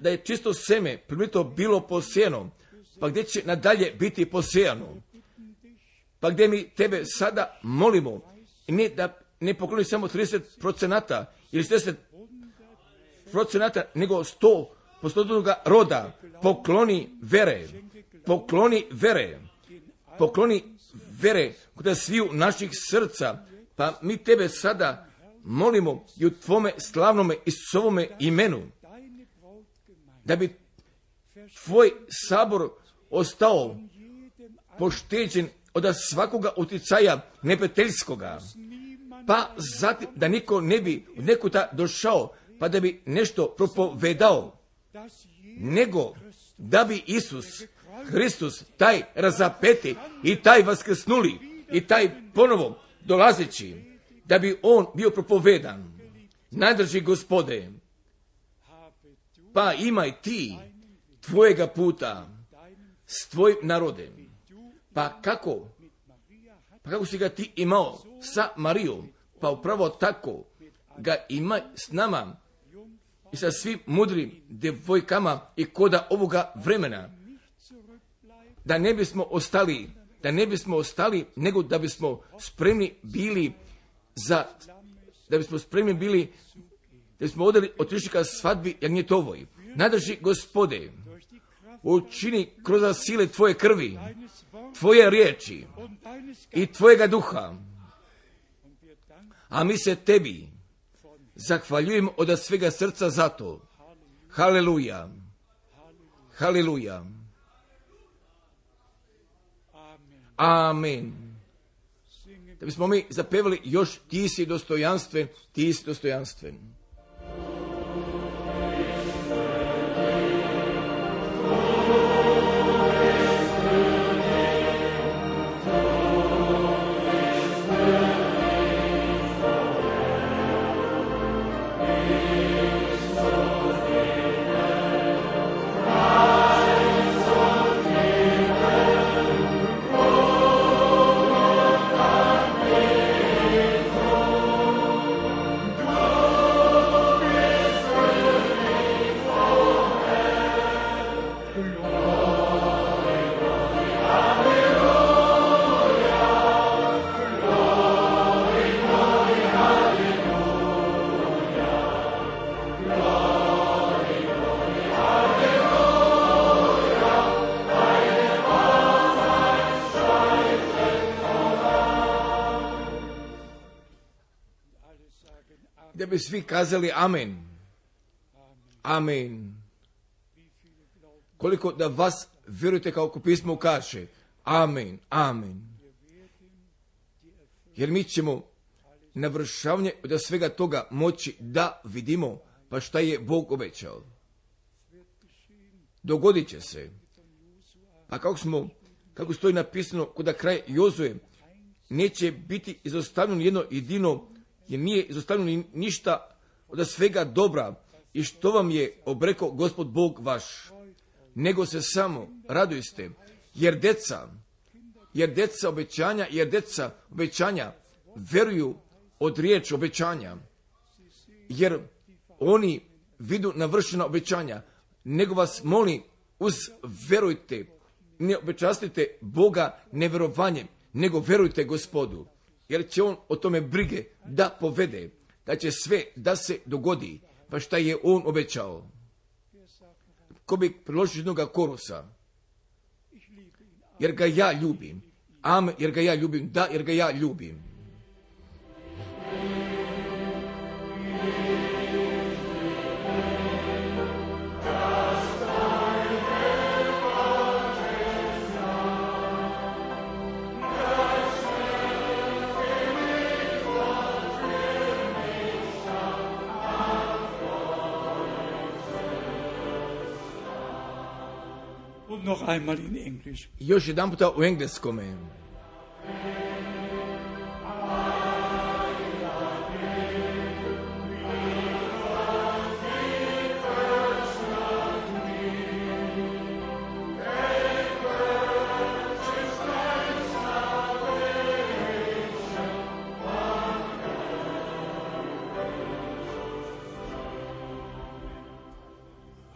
da je čisto seme primito bilo posijeno, pa gdje će nadalje biti posijano. Pa gdje mi tebe sada molimo, ne da ne pokloni samo 30 procenata ili 40 procenata, nego 100 postotnoga roda. Pokloni vere, pokloni vere, pokloni vere kod sviju naših srca. Pa mi tebe sada molimo i u tvome slavnome Isusovome imenu, da bi tvoj sabor ostao pošteđen od svakoga uticaja nepeteljskoga, pa zatim da niko ne bi nekuta došao, pa da bi nešto propovedao, nego da bi Isus Hristus, taj razapeti i taj vaskrsnuli i taj ponovo dolazeći, da bi on bio propovedan. Najdrži gospode, pa imaj ti tvojega puta s tvojim narodem. Pa kako? Pa kako si ga ti imao sa Marijom? Pa upravo tako ga ima s nama i sa svim mudrim devojkama i koda ovoga vremena. Da ne bismo ostali, da ne bismo ostali, nego da bismo spremni bili za, da bismo spremni bili, da bismo odali otišli ka svadbi Jagnjetovoj. Nadrži gospode, učini kroz sile tvoje krvi, tvoje riječi i tvojega duha. A mi se tebi zahvaljujemo od svega srca za to. Haleluja. Haleluja. Amen. Da bismo mi zapevali još ti si dostojanstven, ti si dostojanstven. Svi kazali amen. Amen. Koliko da vas vjerujete kako pismo kaže. Amen, amen. Jer mi ćemo navršavanje od svega toga moći da vidimo pa šta je Bog obećao. Dogodit će se. A kako smo, kako stoji napisano kod kraj Jozue, neće biti izostavljeno jedno jedino, jer nije izostavljeno ništa od svega dobra. I što vam je obreko gospod Bog vaš. Nego se samo radujste, jer deca, jer deca obećanja, jer deca obećanja veruju od riječ obećanja, jer oni vidu navršena obećanja, nego vas moli uz verujte, ne obećastite Boga neverovanjem, nego verujte gospodu, jer će on o tome brige da povede, da će sve da se dogodi, pa šta je on obećao. Ko bi priložio jednoga korusa, jer ga ja ljubim, am, jer ga ja ljubim, da, jer ga ja ljubim. Noch einmal in Englisch. Još jedan puta u engleskome.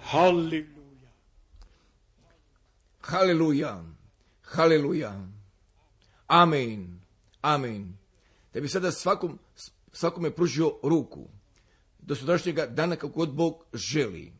Halleluja. Haleluja, haleluja, amen, amen. Da bi sada svakom, svakome pružio ruku do sutrašnjega dana kako god Bog želi.